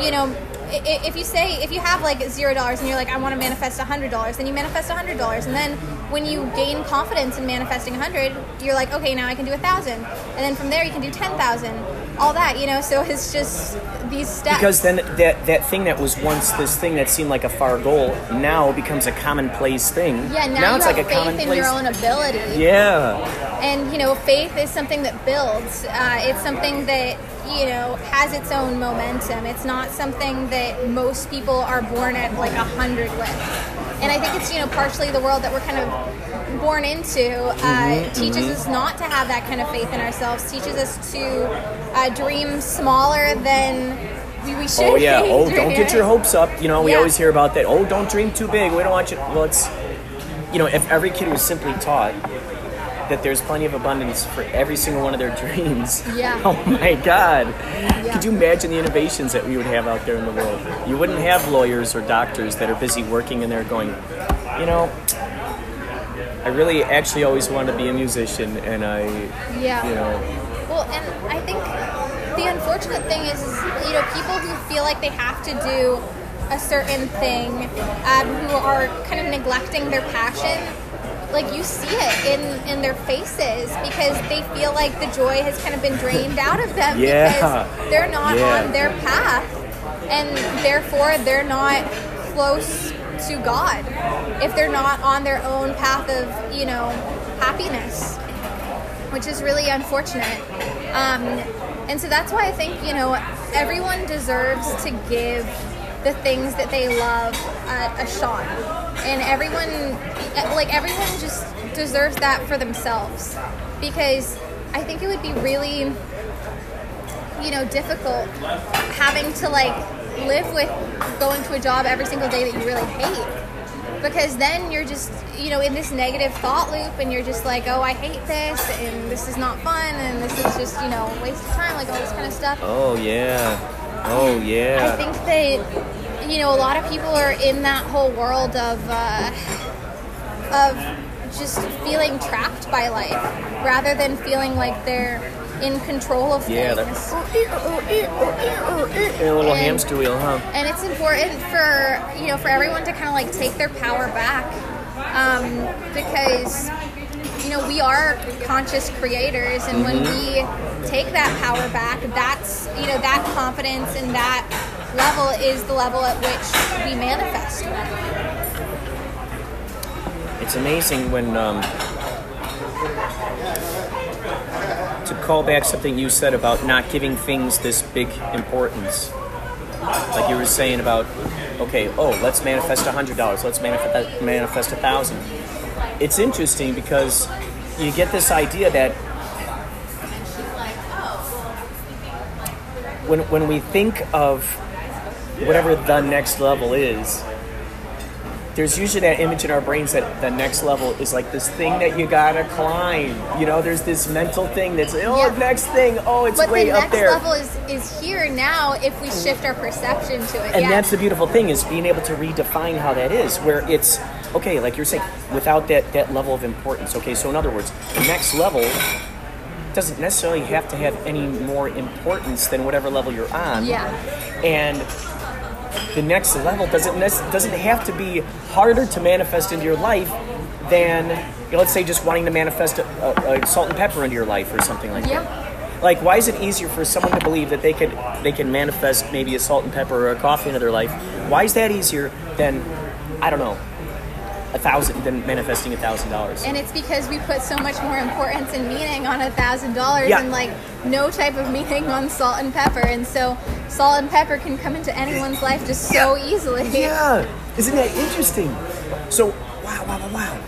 you know, if you say if you have like zero dollars and you're like I want to manifest a hundred dollars, then you manifest a hundred dollars, and then when you gain confidence in manifesting a hundred, you're like okay now I can do a thousand, and then from there you can do ten thousand, all that you know. So it's just these steps. because then that that thing that was once this thing that seemed like a far goal now becomes a commonplace thing. Yeah, now, you it's have like a faith in commonplace your own ability. yeah. And you know faith is something that builds. Uh, it's something that you know has its own momentum. It's not something that most people are born at like a hundred with. And i think it's you know partially the world that we're kind of born into uh, Mm-hmm, teaches us not to have that kind of faith in ourselves teaches us to uh, dream smaller than we, should oh yeah oh (laughs) don't get your hopes up you know we Yeah. always hear about that oh don't dream too big we don't want you well it's you know if every kid was simply taught that there's plenty of abundance for every single one of their (laughs) dreams. Yeah. Oh my God. Yeah. Could you imagine the innovations that we would have out there in the world? You wouldn't have lawyers or doctors that are busy working and they're going, you know, I really actually always wanted to be a musician and I, Yeah. you know, Well, and I think the unfortunate thing is, is, you know, people who feel like they have to do a certain thing, um, who are kind of neglecting their passion. Like you see it in in their faces because they feel like the joy has kind of been drained (laughs) out of them Yeah. because they're not Yeah. on their path, and therefore they're not close to God if they're not on their own path of you know happiness which is really unfortunate. Um, and so that's why I think, you know, everyone deserves to give the things that they love a, a shot. And everyone, like, everyone just deserves that for themselves. Because I think it would be really, you know, difficult having to, like, live with going to a job every single day that you really hate. Because then you're just you know in this negative thought loop and you're just like oh i hate this and this is not fun and this is just you know a waste of time like all this kind of stuff. Oh yeah, oh yeah. i think that you know a lot of people are in that whole world of uh, of just feeling trapped by life rather than feeling like they're in control of yeah, things. that a little And- hamster wheel, huh? and it's important for you know for everyone to kind of like take their power back um, because you know we are conscious creators and when we take that power back that's you know that confidence and that level is the level at which we manifest. It's amazing when um, to call back something you said about not giving things this big importance. Like you were saying about, okay, oh, let's manifest a hundred dollars, let's manifest manifest a thousand. It's interesting because you get this idea that when when we think of whatever the next level is, there's usually that image in our brains that the next level is like this thing that you gotta climb. You know, there's this mental thing that's oh Yeah. next thing, oh it's way up there. but way the up next there. level is is here now if we shift our perception to it and yeah. that's the beautiful thing is being able to redefine how that is, where it's okay, like you're saying, without that that level of importance. Okay, so in other words, the next level doesn't necessarily have to have any more importance than whatever level you're on. yeah and the next level doesn't doesn't have to be harder to manifest into your life than you know, let's say just wanting to manifest a, a, a salt and pepper into your life or something like Yeah. that. Like, why is it easier for someone to believe that they could they can manifest maybe a salt and pepper or a coffee into their life? Why is that easier than I don't know a thousand than manifesting a thousand dollars? And it's because we put so much more importance and meaning on a thousand dollars and like no type of meaning on salt and pepper. And so salt and pepper can come into anyone's life just so easily. (laughs) Yeah, isn't that interesting? So, wow, wow, wow,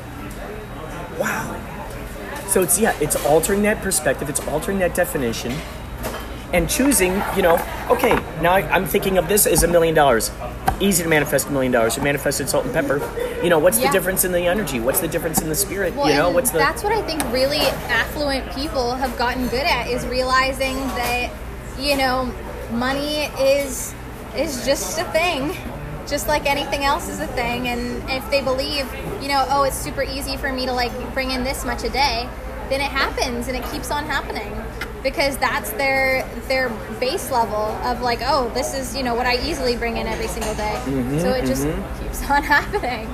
wow, wow. So it's yeah, it's altering that perspective. It's altering that definition, and choosing. You know, okay, now I'm thinking of this as a million dollars. Easy to manifest a million dollars. You manifested salt and pepper. You know, what's Yeah. the difference in the energy? What's the difference in the spirit? Well, you know, what's the that's what I think really affluent people have gotten good at is realizing that you know money is is just a thing, just like anything else is a thing. And if they believe, you know, oh, it's super easy for me to like bring in this much a day, then it happens and it keeps on happening because that's their their base level of like, oh, this is you know what I easily bring in every single day. Mm-hmm, so it just keeps (laughs) on happening.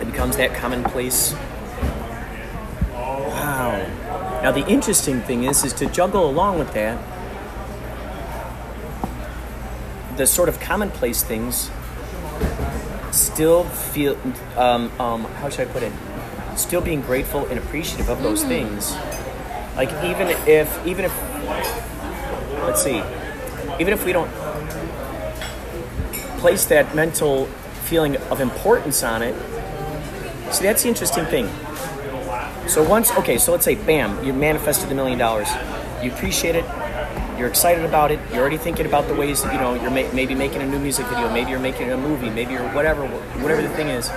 it becomes that commonplace. Wow. Now the interesting thing is, is to juggle along with that, the sort of commonplace things still feel, um, um, how should I put it? Still being grateful and appreciative of those things. Like even if, even if, let's see, even if we don't place that mental feeling of importance on it, See, that's the interesting thing. So once, okay, so let's say, bam, you manifested the million dollars. You appreciate it. You're excited about it. You're already thinking about the ways that you know you're ma- maybe making a new music video. Maybe you're making a movie. Maybe you're whatever, whatever the thing is.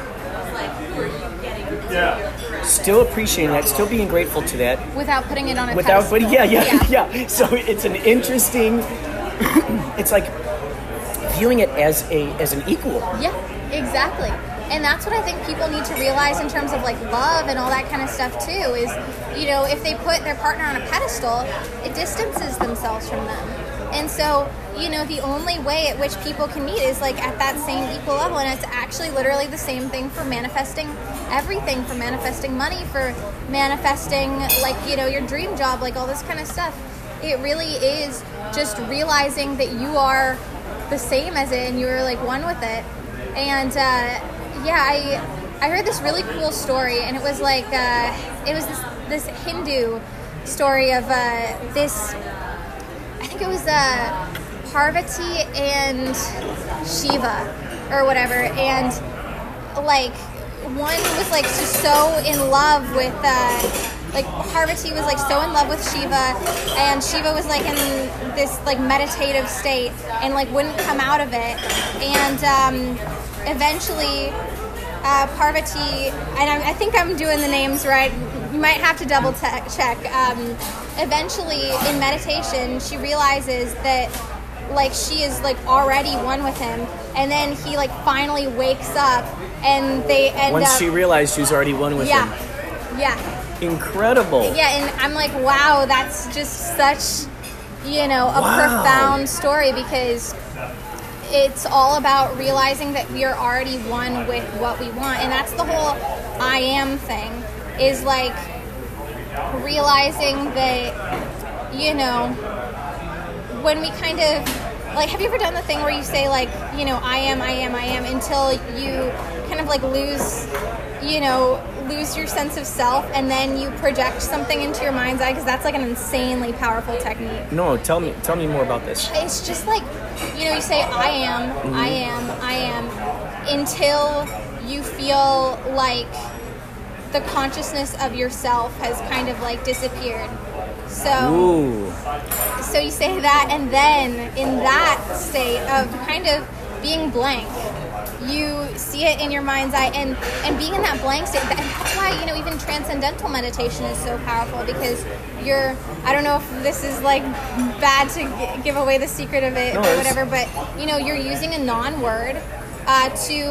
Still appreciating that, still being grateful to that, without putting it on a without pedestal. but yeah yeah yeah, so it's an interesting (clears throat) it's like viewing it as a as an equal Yeah, exactly. And that's what I think people need to realize in terms of like love and all that kind of stuff too is, you know, if they put their partner on a pedestal, it distances themselves from them. And so, you know, the only way at which people can meet is like at that same equal level. And it's actually literally the same thing for manifesting everything, for manifesting money, for manifesting like, you know, your dream job, like all this kind of stuff. It really is just realizing that you are the same as it and you're like one with it. And uh, yeah, I I heard this really cool story, and it was like uh, it was this this Hindu story of uh, this. Think it was uh, Parvati and Shiva or whatever, and like one was like just so in love with uh, like Parvati was like so in love with Shiva, and Shiva was like in this like meditative state and like wouldn't come out of it, and um, eventually uh, Parvati and I, I think I'm doing the names right. You might have to double te- check. Um, eventually, in meditation, she realizes that like she is like already one with him, and then he like finally wakes up, and they end once up. she realized she's already one with yeah, him yeah. incredible Yeah, and I'm like, wow, that's just such, you know, a Wow. profound story because it's all about realizing that we are already one with what we want. And that's the whole I am thing is like realizing that, you know, when we kind of like have you ever done the thing where you say like you know i am i am i am until you kind of like lose you know lose your sense of self and then you project something into your mind's eye? Because that's like an insanely powerful technique. No tell me tell me more about this. It's just like you know you say i am i mm-hmm. am i am until you feel like the consciousness of yourself has kind of like disappeared so ooh so you say that, and then in that state of kind of being blank, you see it in your mind's eye, and and being in that blank state. That, that's why you know even transcendental meditation is so powerful because you're. I don't know if this is like bad to give away the secret of it No, or whatever, but you know you're using a non-word. Uh, to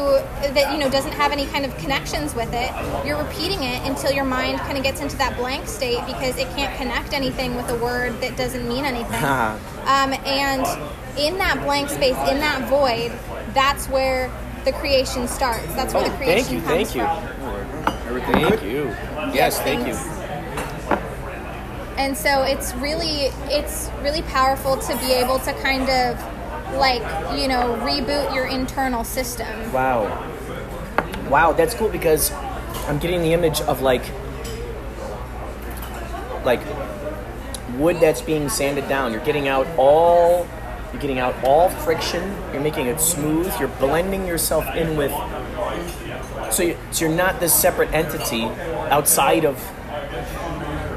that you know doesn't have any kind of connections with it you're repeating it until your mind kind of gets into that blank state because it can't connect anything with a word that doesn't mean anything (laughs) um, and in that blank space, in that void, that's where the creation starts. That's where the Oh, creation thank you comes thank you from. thank you yes thank you. And so it's really it's really powerful to be able to kind of like, you know, reboot your internal system. Wow. Wow, that's cool because I'm getting the image of like like wood that's being sanded down. You're getting out all you're getting out all friction. You're making it smooth. You're blending yourself in with so, you, so you're not this separate entity outside of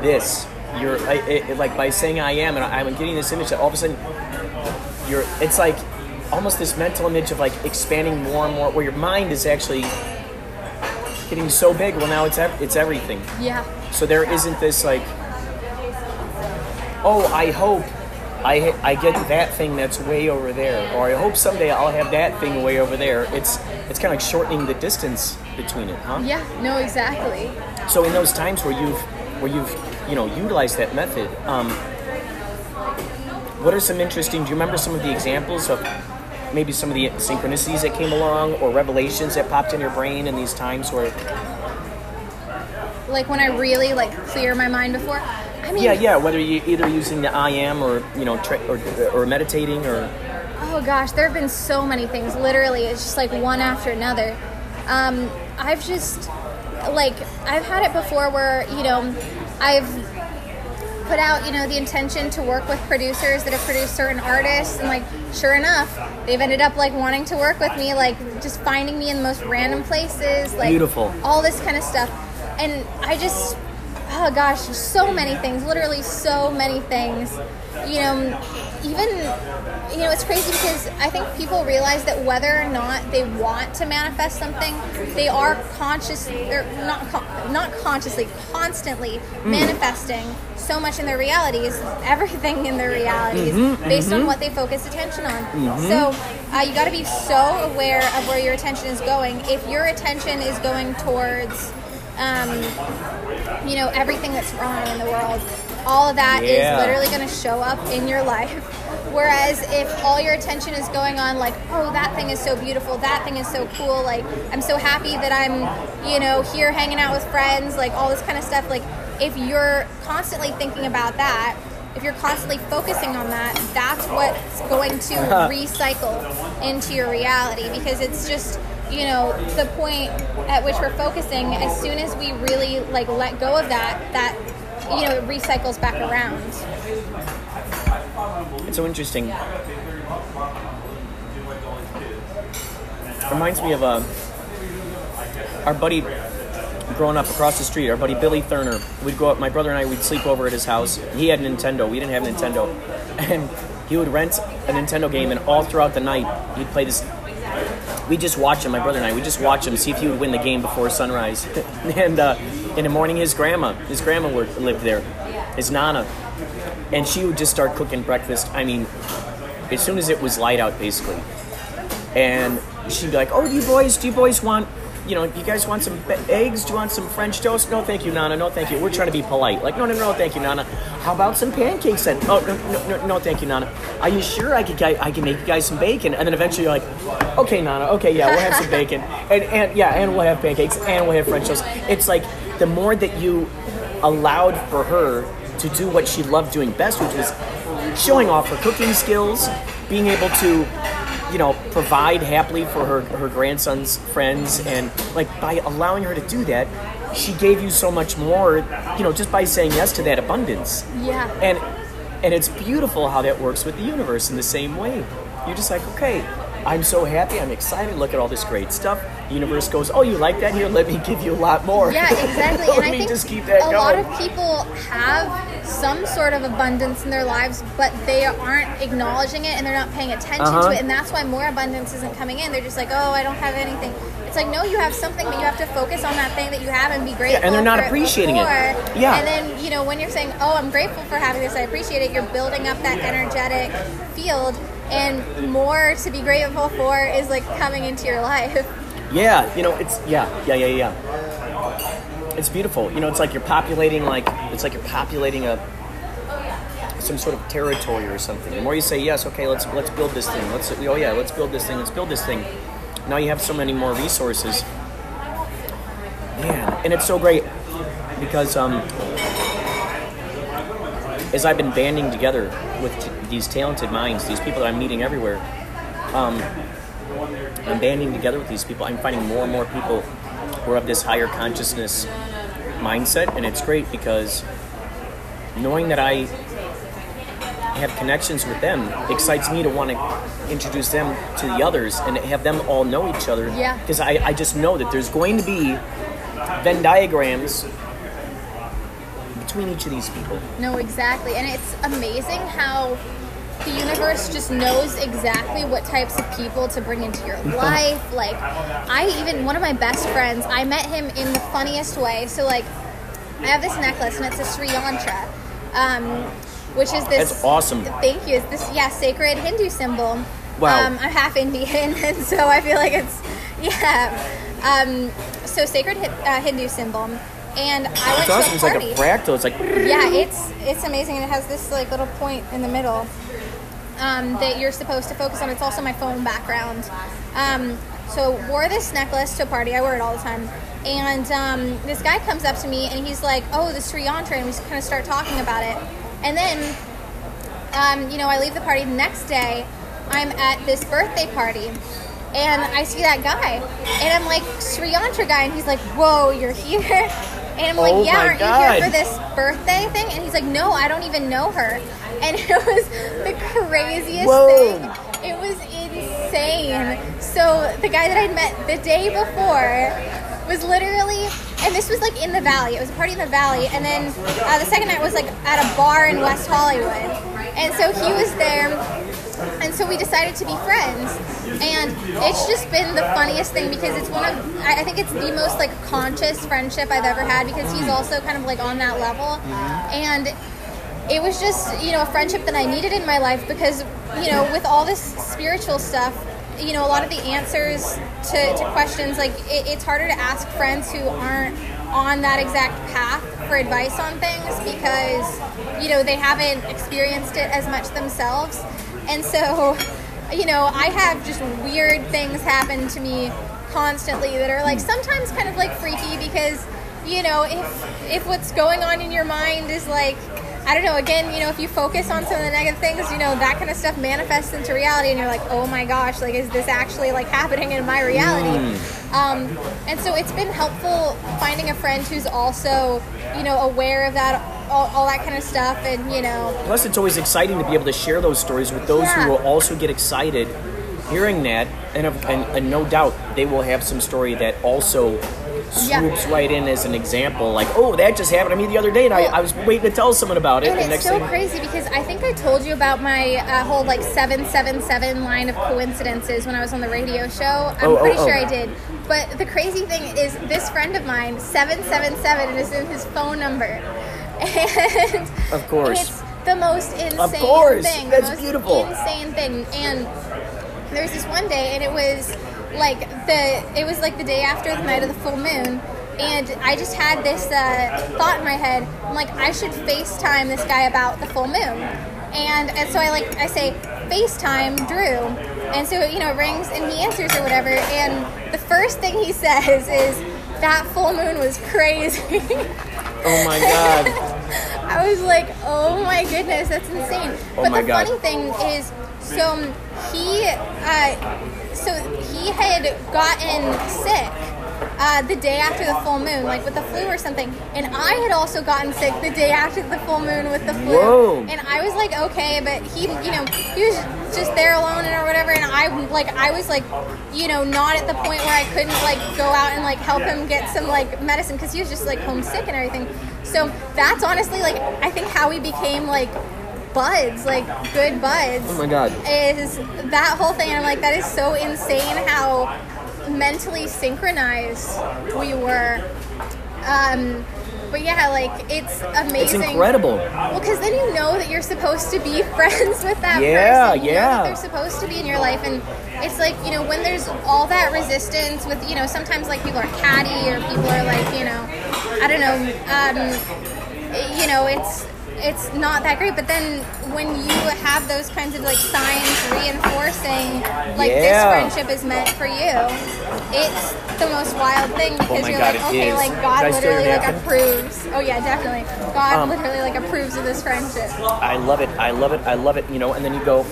this. You're I, it, like by saying I am, and I, I'm getting this image that all of a sudden you're it's like almost this mental image of like expanding more and more where your mind is actually getting so big well now it's ev- it's everything Yeah. so there isn't this like oh i hope I, I get that thing that's way over there or i hope someday i'll have that thing way over there it's it's kind of like shortening the distance between it huh Yeah, no, exactly. so in those times where you've where you've you know utilized that method, um, what are some interesting? Do you remember some of the examples of maybe some of the synchronicities that came along or revelations that popped in your brain in these times where? Like when I really like clear my mind before. I mean, Yeah, yeah. Whether you either using the I am or you know tra- or or meditating or Oh gosh, there have been so many things. Literally, it's just like one after another. Um, I've just like I've had it before where you know I've put out you know the intention to work with producers that have produced certain artists, and like sure enough, they've ended up like wanting to work with me, like just finding me in the most random places, like Beautiful. all this kind of stuff, and I just oh gosh, so many things, literally so many things, you know even you know it's crazy because I think people realize that whether or not they want to manifest something, they are conscious or not not consciously, constantly manifesting so much in their realities, everything in their realities, based on what they focus attention on. So uh, you got to be so aware of where your attention is going. If your attention is going towards um, you know everything that's wrong in the world all of that is Yeah. literally going to show up in your life whereas if all your attention is going on like oh that thing is so beautiful that thing is so cool like i'm so happy that i'm you know here hanging out with friends like all this kind of stuff like if you're constantly thinking about that if you're constantly focusing on that that's what's going to (laughs) uh-huh. recycle into your reality because it's just you know the point at which we're focusing as soon as we really like let go of that that you know it recycles back around It's so interesting. Reminds me of uh, our buddy growing up across the street, our buddy Billy Thurner. We'd go up, my brother and I, we'd sleep over at his house. He had Nintendo, we didn't have Nintendo. (laughs) And he would rent a Nintendo game, and all throughout the night, he'd play this. We just watch him, my brother and I. We just watch him, see if he would win the game before sunrise. (laughs) and uh, in the morning, his grandma, his grandma worked, lived there, his nana, and she would just start cooking breakfast. I mean, as soon as it was light out, basically. And she'd be like, "Oh, do you boys, do you boys want, you know, you guys want some eggs? Do you want some French toast? No, thank you, Nana. No, thank you. We're trying to be polite. Like, no, no, no, thank you, Nana. How about some pancakes then? Oh, no, no, no, no thank you, Nana. Are you sure I could, I can make you guys some bacon? And then eventually you're like, okay, Nana. Okay, yeah, we'll have some (laughs) bacon, and and yeah, and we'll have pancakes, and we'll have French toast. It's like the more that you allowed for her to do what she loved doing best, which was showing off her cooking skills, being able to, you know, provide happily for her, her grandson's friends, and like by allowing her to do that, she gave you so much more, you know, just by saying yes to that abundance. yeah And and it's beautiful how that works with the universe in the same way. You're just like, okay, I'm so happy, I'm excited, look at all this great stuff. The universe goes, Oh, you like that? Here, let me give you a lot more. Yeah, exactly. (laughs) let and I me think just keep that a going. lot of people have some sort of abundance in their lives, but they aren't acknowledging it and they're not paying attention Uh-huh. to it, and that's why more abundance isn't coming in. They're just like, oh, I don't have anything. It's like, no, you have something, but you have to focus on that thing that you have and be grateful. and they're not appreciating it. before. Yeah. And then you know when you're saying, oh, I'm grateful for having this, I appreciate it. You're building up that energetic field. And more to be grateful for is like coming into your life. Yeah, you know, it's yeah, yeah, yeah, yeah. It's beautiful. You know, it's like you're populating like it's like you're populating a some sort of territory or something. The more you say yes, okay, let's let's build this thing. Let's oh yeah, let's build this thing. Let's build this thing. Now you have so many more resources. Man, and it's so great because um, as I've been banding together with t- these talented minds, these people that I'm meeting everywhere, um, I'm banding together with these people. I'm finding more and more people who are of this higher consciousness mindset, and it's great because knowing that I have connections with them excites me to want to introduce them to the others and have them all know each other. Yeah. Because I, I just know that there's going to be Venn diagrams between each of these people. No, exactly. And it's amazing how the universe just knows exactly what types of people to bring into your life. Like, I even, one of my best friends, I met him in the funniest way. So, like, I have this necklace and it's a Sri Yantra, um, which is this. That's awesome. Thank you. It's this, yeah, sacred Hindu symbol. Wow. Um, I'm half Indian, (laughs) and so I feel like it's, yeah. Um, so, sacred uh, Hindu symbol. And I went It's to awesome. a It's like a fractal. It's like Yeah, it's it's amazing, and it has this like little point in the middle um, that you're supposed to focus on. It's also my phone background. Um, so wore this necklace to a party. I wear it all the time. And um, this guy comes up to me and he's like, "Oh, the Sri Yantra," and we kind of start talking about it. And then, um, you know, I leave the party. The next day, I'm at this birthday party, and I see that guy, and I'm like, "Sri Yantra guy," and he's like, "Whoa, you're here." (laughs) And I'm like, Oh yeah, aren't you here for this birthday thing? And he's like, no, I don't even know her. (laughs) And it was the craziest Whoa. thing. It was insane. So the guy that I'd met the day before was literally, and this was like in the valley. It was a party in the valley. And then uh, the second night was like at a bar in West Hollywood. and so he was there and so we decided to be friends. And it's just been the funniest thing because it's one of i think it's the most like conscious friendship i've ever had because he's also kind of like on that level. And it was just you know a friendship that i needed in my life because you know with all this spiritual stuff you know a lot of the answers to, to questions like it, it's harder to ask friends who aren't on that exact path for advice on things because you know they haven't experienced it as much themselves and so you know i have just weird things happen to me constantly that are like sometimes kind of like freaky because you know if if what's going on in your mind is like I don't know. Again, you know, if you focus on some of the negative things, you know, that kind of stuff manifests into reality, and you're like, oh my gosh, like, is this actually like happening in my reality? Um, and so it's been helpful finding a friend who's also, you know, aware of that, all, all that kind of stuff, and you know, Plus, it's always exciting to be able to share those stories with those Yeah. who will also get excited hearing that, and, and, and no doubt they will have some story that also Yeah. swoops right in as an example. Like, oh, that just happened to me the other day, and I, I was waiting to tell someone about it. And the it's so thing, crazy because I think I told you about my uh, whole like 777 line of coincidences when I was on the radio show. I'm Oh, oh, pretty oh. sure I did. But the crazy thing is, this friend of mine, 777, is in his phone number. (laughs) And Of course. it's the most insane course. thing. That's the most beautiful. Insane thing. And there was this one day and it was like the it was like the day after the night of the full moon and i just had this uh, thought in my head i'm like i should facetime this guy about the full moon and, and so i like i say facetime drew and so you know it rings and he answers or whatever and the first thing he (laughs) says is that full moon was crazy (laughs) oh my god, (laughs) I was like, oh my goodness, that's insane. Oh but the God. funny thing is, so he, uh, so he had gotten sick uh, the day after the full moon, like with the flu or something, and I had also gotten sick the day after the full moon with the flu. Whoa. And I was like, okay, but he, you know, he was just there alone and or whatever, and I like, I was like, you know, not at the point where I couldn't like go out and like help him get some like medicine because he was just like homesick and everything. So that's honestly like I think how we became like buds, like good buds. oh my god. Is that whole thing? I'm like, that is so insane how mentally synchronized we were. Um, but yeah, like it's amazing. It's incredible. Well, because then you know that you're supposed to be (laughs) friends with that Yeah, person. You yeah. that they're supposed to be in your life, and it's like you know when there's all that resistance with you know sometimes like people are catty or people are like you know I don't know um, you know it's it's not that great. But then when you have those kinds of like signs reinforcing like Yeah. this friendship is meant for you, it's the most wild thing because Oh my you're God, like it okay is. like God I steal your literally like napkin? approves. Oh yeah, definitely. God Um, literally like approves of this friendship. I love it. I love it. I love it. You know, and then you go.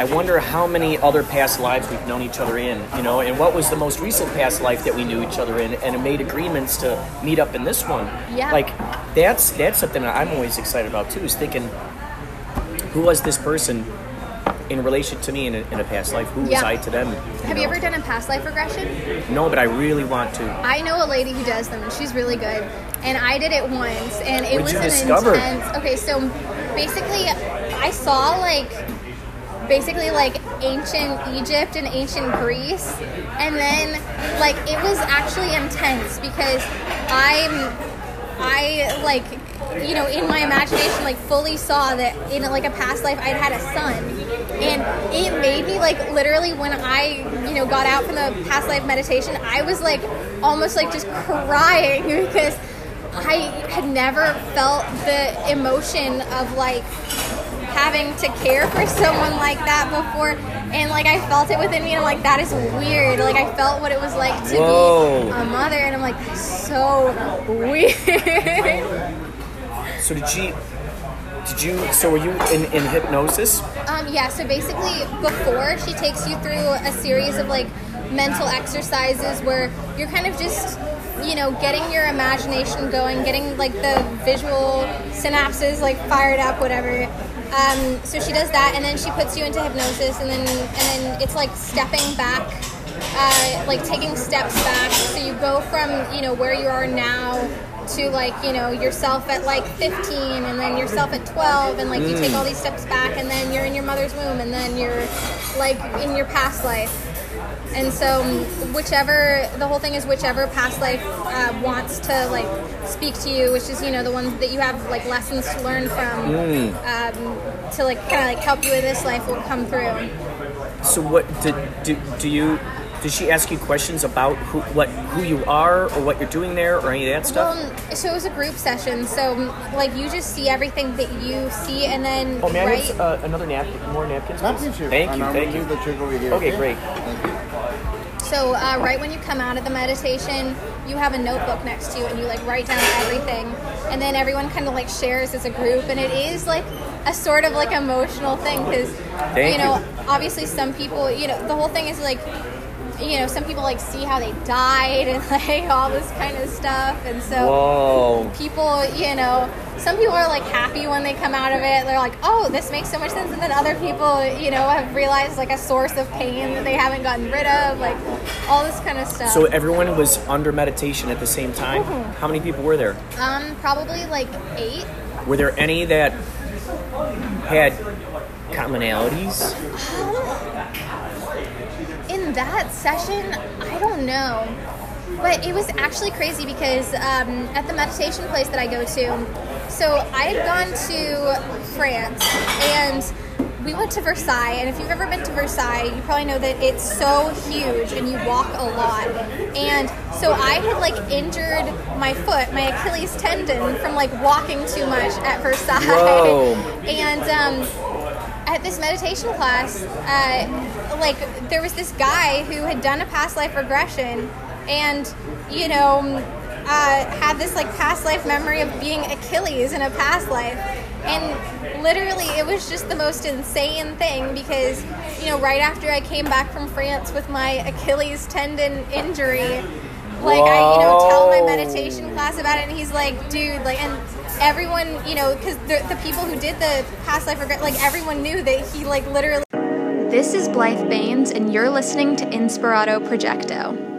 I wonder how many other past lives we've known each other in, you know, and what was the most recent past life that we knew each other in, and made agreements to meet up in this one. Yeah. Like that's that's something that I'm always excited about too. Is thinking, who was this person in relation to me in a, in a past life? Who was I to them? Have you ever done a past life regression? No, but I really want to. I know a lady who does them, and she's really good. And I did it once, and it What'd was you an discover? intense. Okay, so basically, I saw like basically like ancient Egypt and ancient Greece, and then like it was actually intense because I'm I like you know in my imagination like fully saw that in like a past life I'd had a son. And it made me like literally when I you know got out from the past life meditation I was like almost like just crying (laughs) because I had never felt the emotion of like having to care for someone like that before and like I felt it within me and I'm like that is weird like I felt what it was like to Whoa. be a mother and I'm like so weird (laughs) So did she? Did you? So were you in, in hypnosis? Um, yeah, so basically, before she takes you through a series of like mental exercises where you're kind of just, you know, getting your imagination going, getting like the visual synapses like fired up, whatever. Um, so she does that, and then she puts you into hypnosis, and then and then it's like stepping back, uh, like taking steps back. So you go from you know where you are now to like you know yourself at like 15 and then yourself at 12 and like you take all these steps back and then you're in your mother's womb and then you're like in your past life and so whichever the whole thing is whichever past life uh, wants to like speak to you which is you know the ones that you have like lessons to learn from um, to like kind of like help you in this life will come through So what did do, do you? Did she ask you questions about who what who you are or what you're doing there or any of that stuff? Well, so it was a group session. So like you just see everything that you see, and then oh, man, right. have uh, another napkin, more napkins. please? Napkins. Thank you, I will thank you. leave the check over here. Okay, great. So uh, right when you come out of the meditation, you have a notebook next to you, and you like write down everything, and then everyone kind of like shares as a group, and it is like a sort of like emotional thing because you know you. obviously some people you know the whole thing is like you know some people like see how they died and (laughs) like all this kind of stuff, and so. Whoa. people, you know, some people are like happy when they come out of it. They're like, oh, this makes so much sense. And then other people, you know, have realized like a source of pain that they haven't gotten rid of, like all this kind of stuff. So everyone was under meditation at the same time. Mm-hmm. How many people were there? um, probably like eight. Were there any that had commonalities? Um, In that session, I don't know. But it was actually crazy because um, at the meditation place that I go to, so I had gone to France and we went to Versailles. And if you've ever been to Versailles, you probably know that it's so huge and you walk a lot. And so I had like injured my foot, my Achilles tendon, from like walking too much at Versailles. Whoa. (laughs) And um, at this meditation class, uh, like there was this guy who had done a past life regression, and you know, uh, had this like past life memory of being Achilles in a past life, and literally it was just the most insane thing because you know right after I came back from France with my Achilles tendon injury. Like I, you know, tell my meditation class about it, and he's like, "Dude, like," and everyone, you know, because the, the people who did the past life regret, like everyone knew that he like literally. This is Blythe Baines, and you're listening to Inspirato Projecto.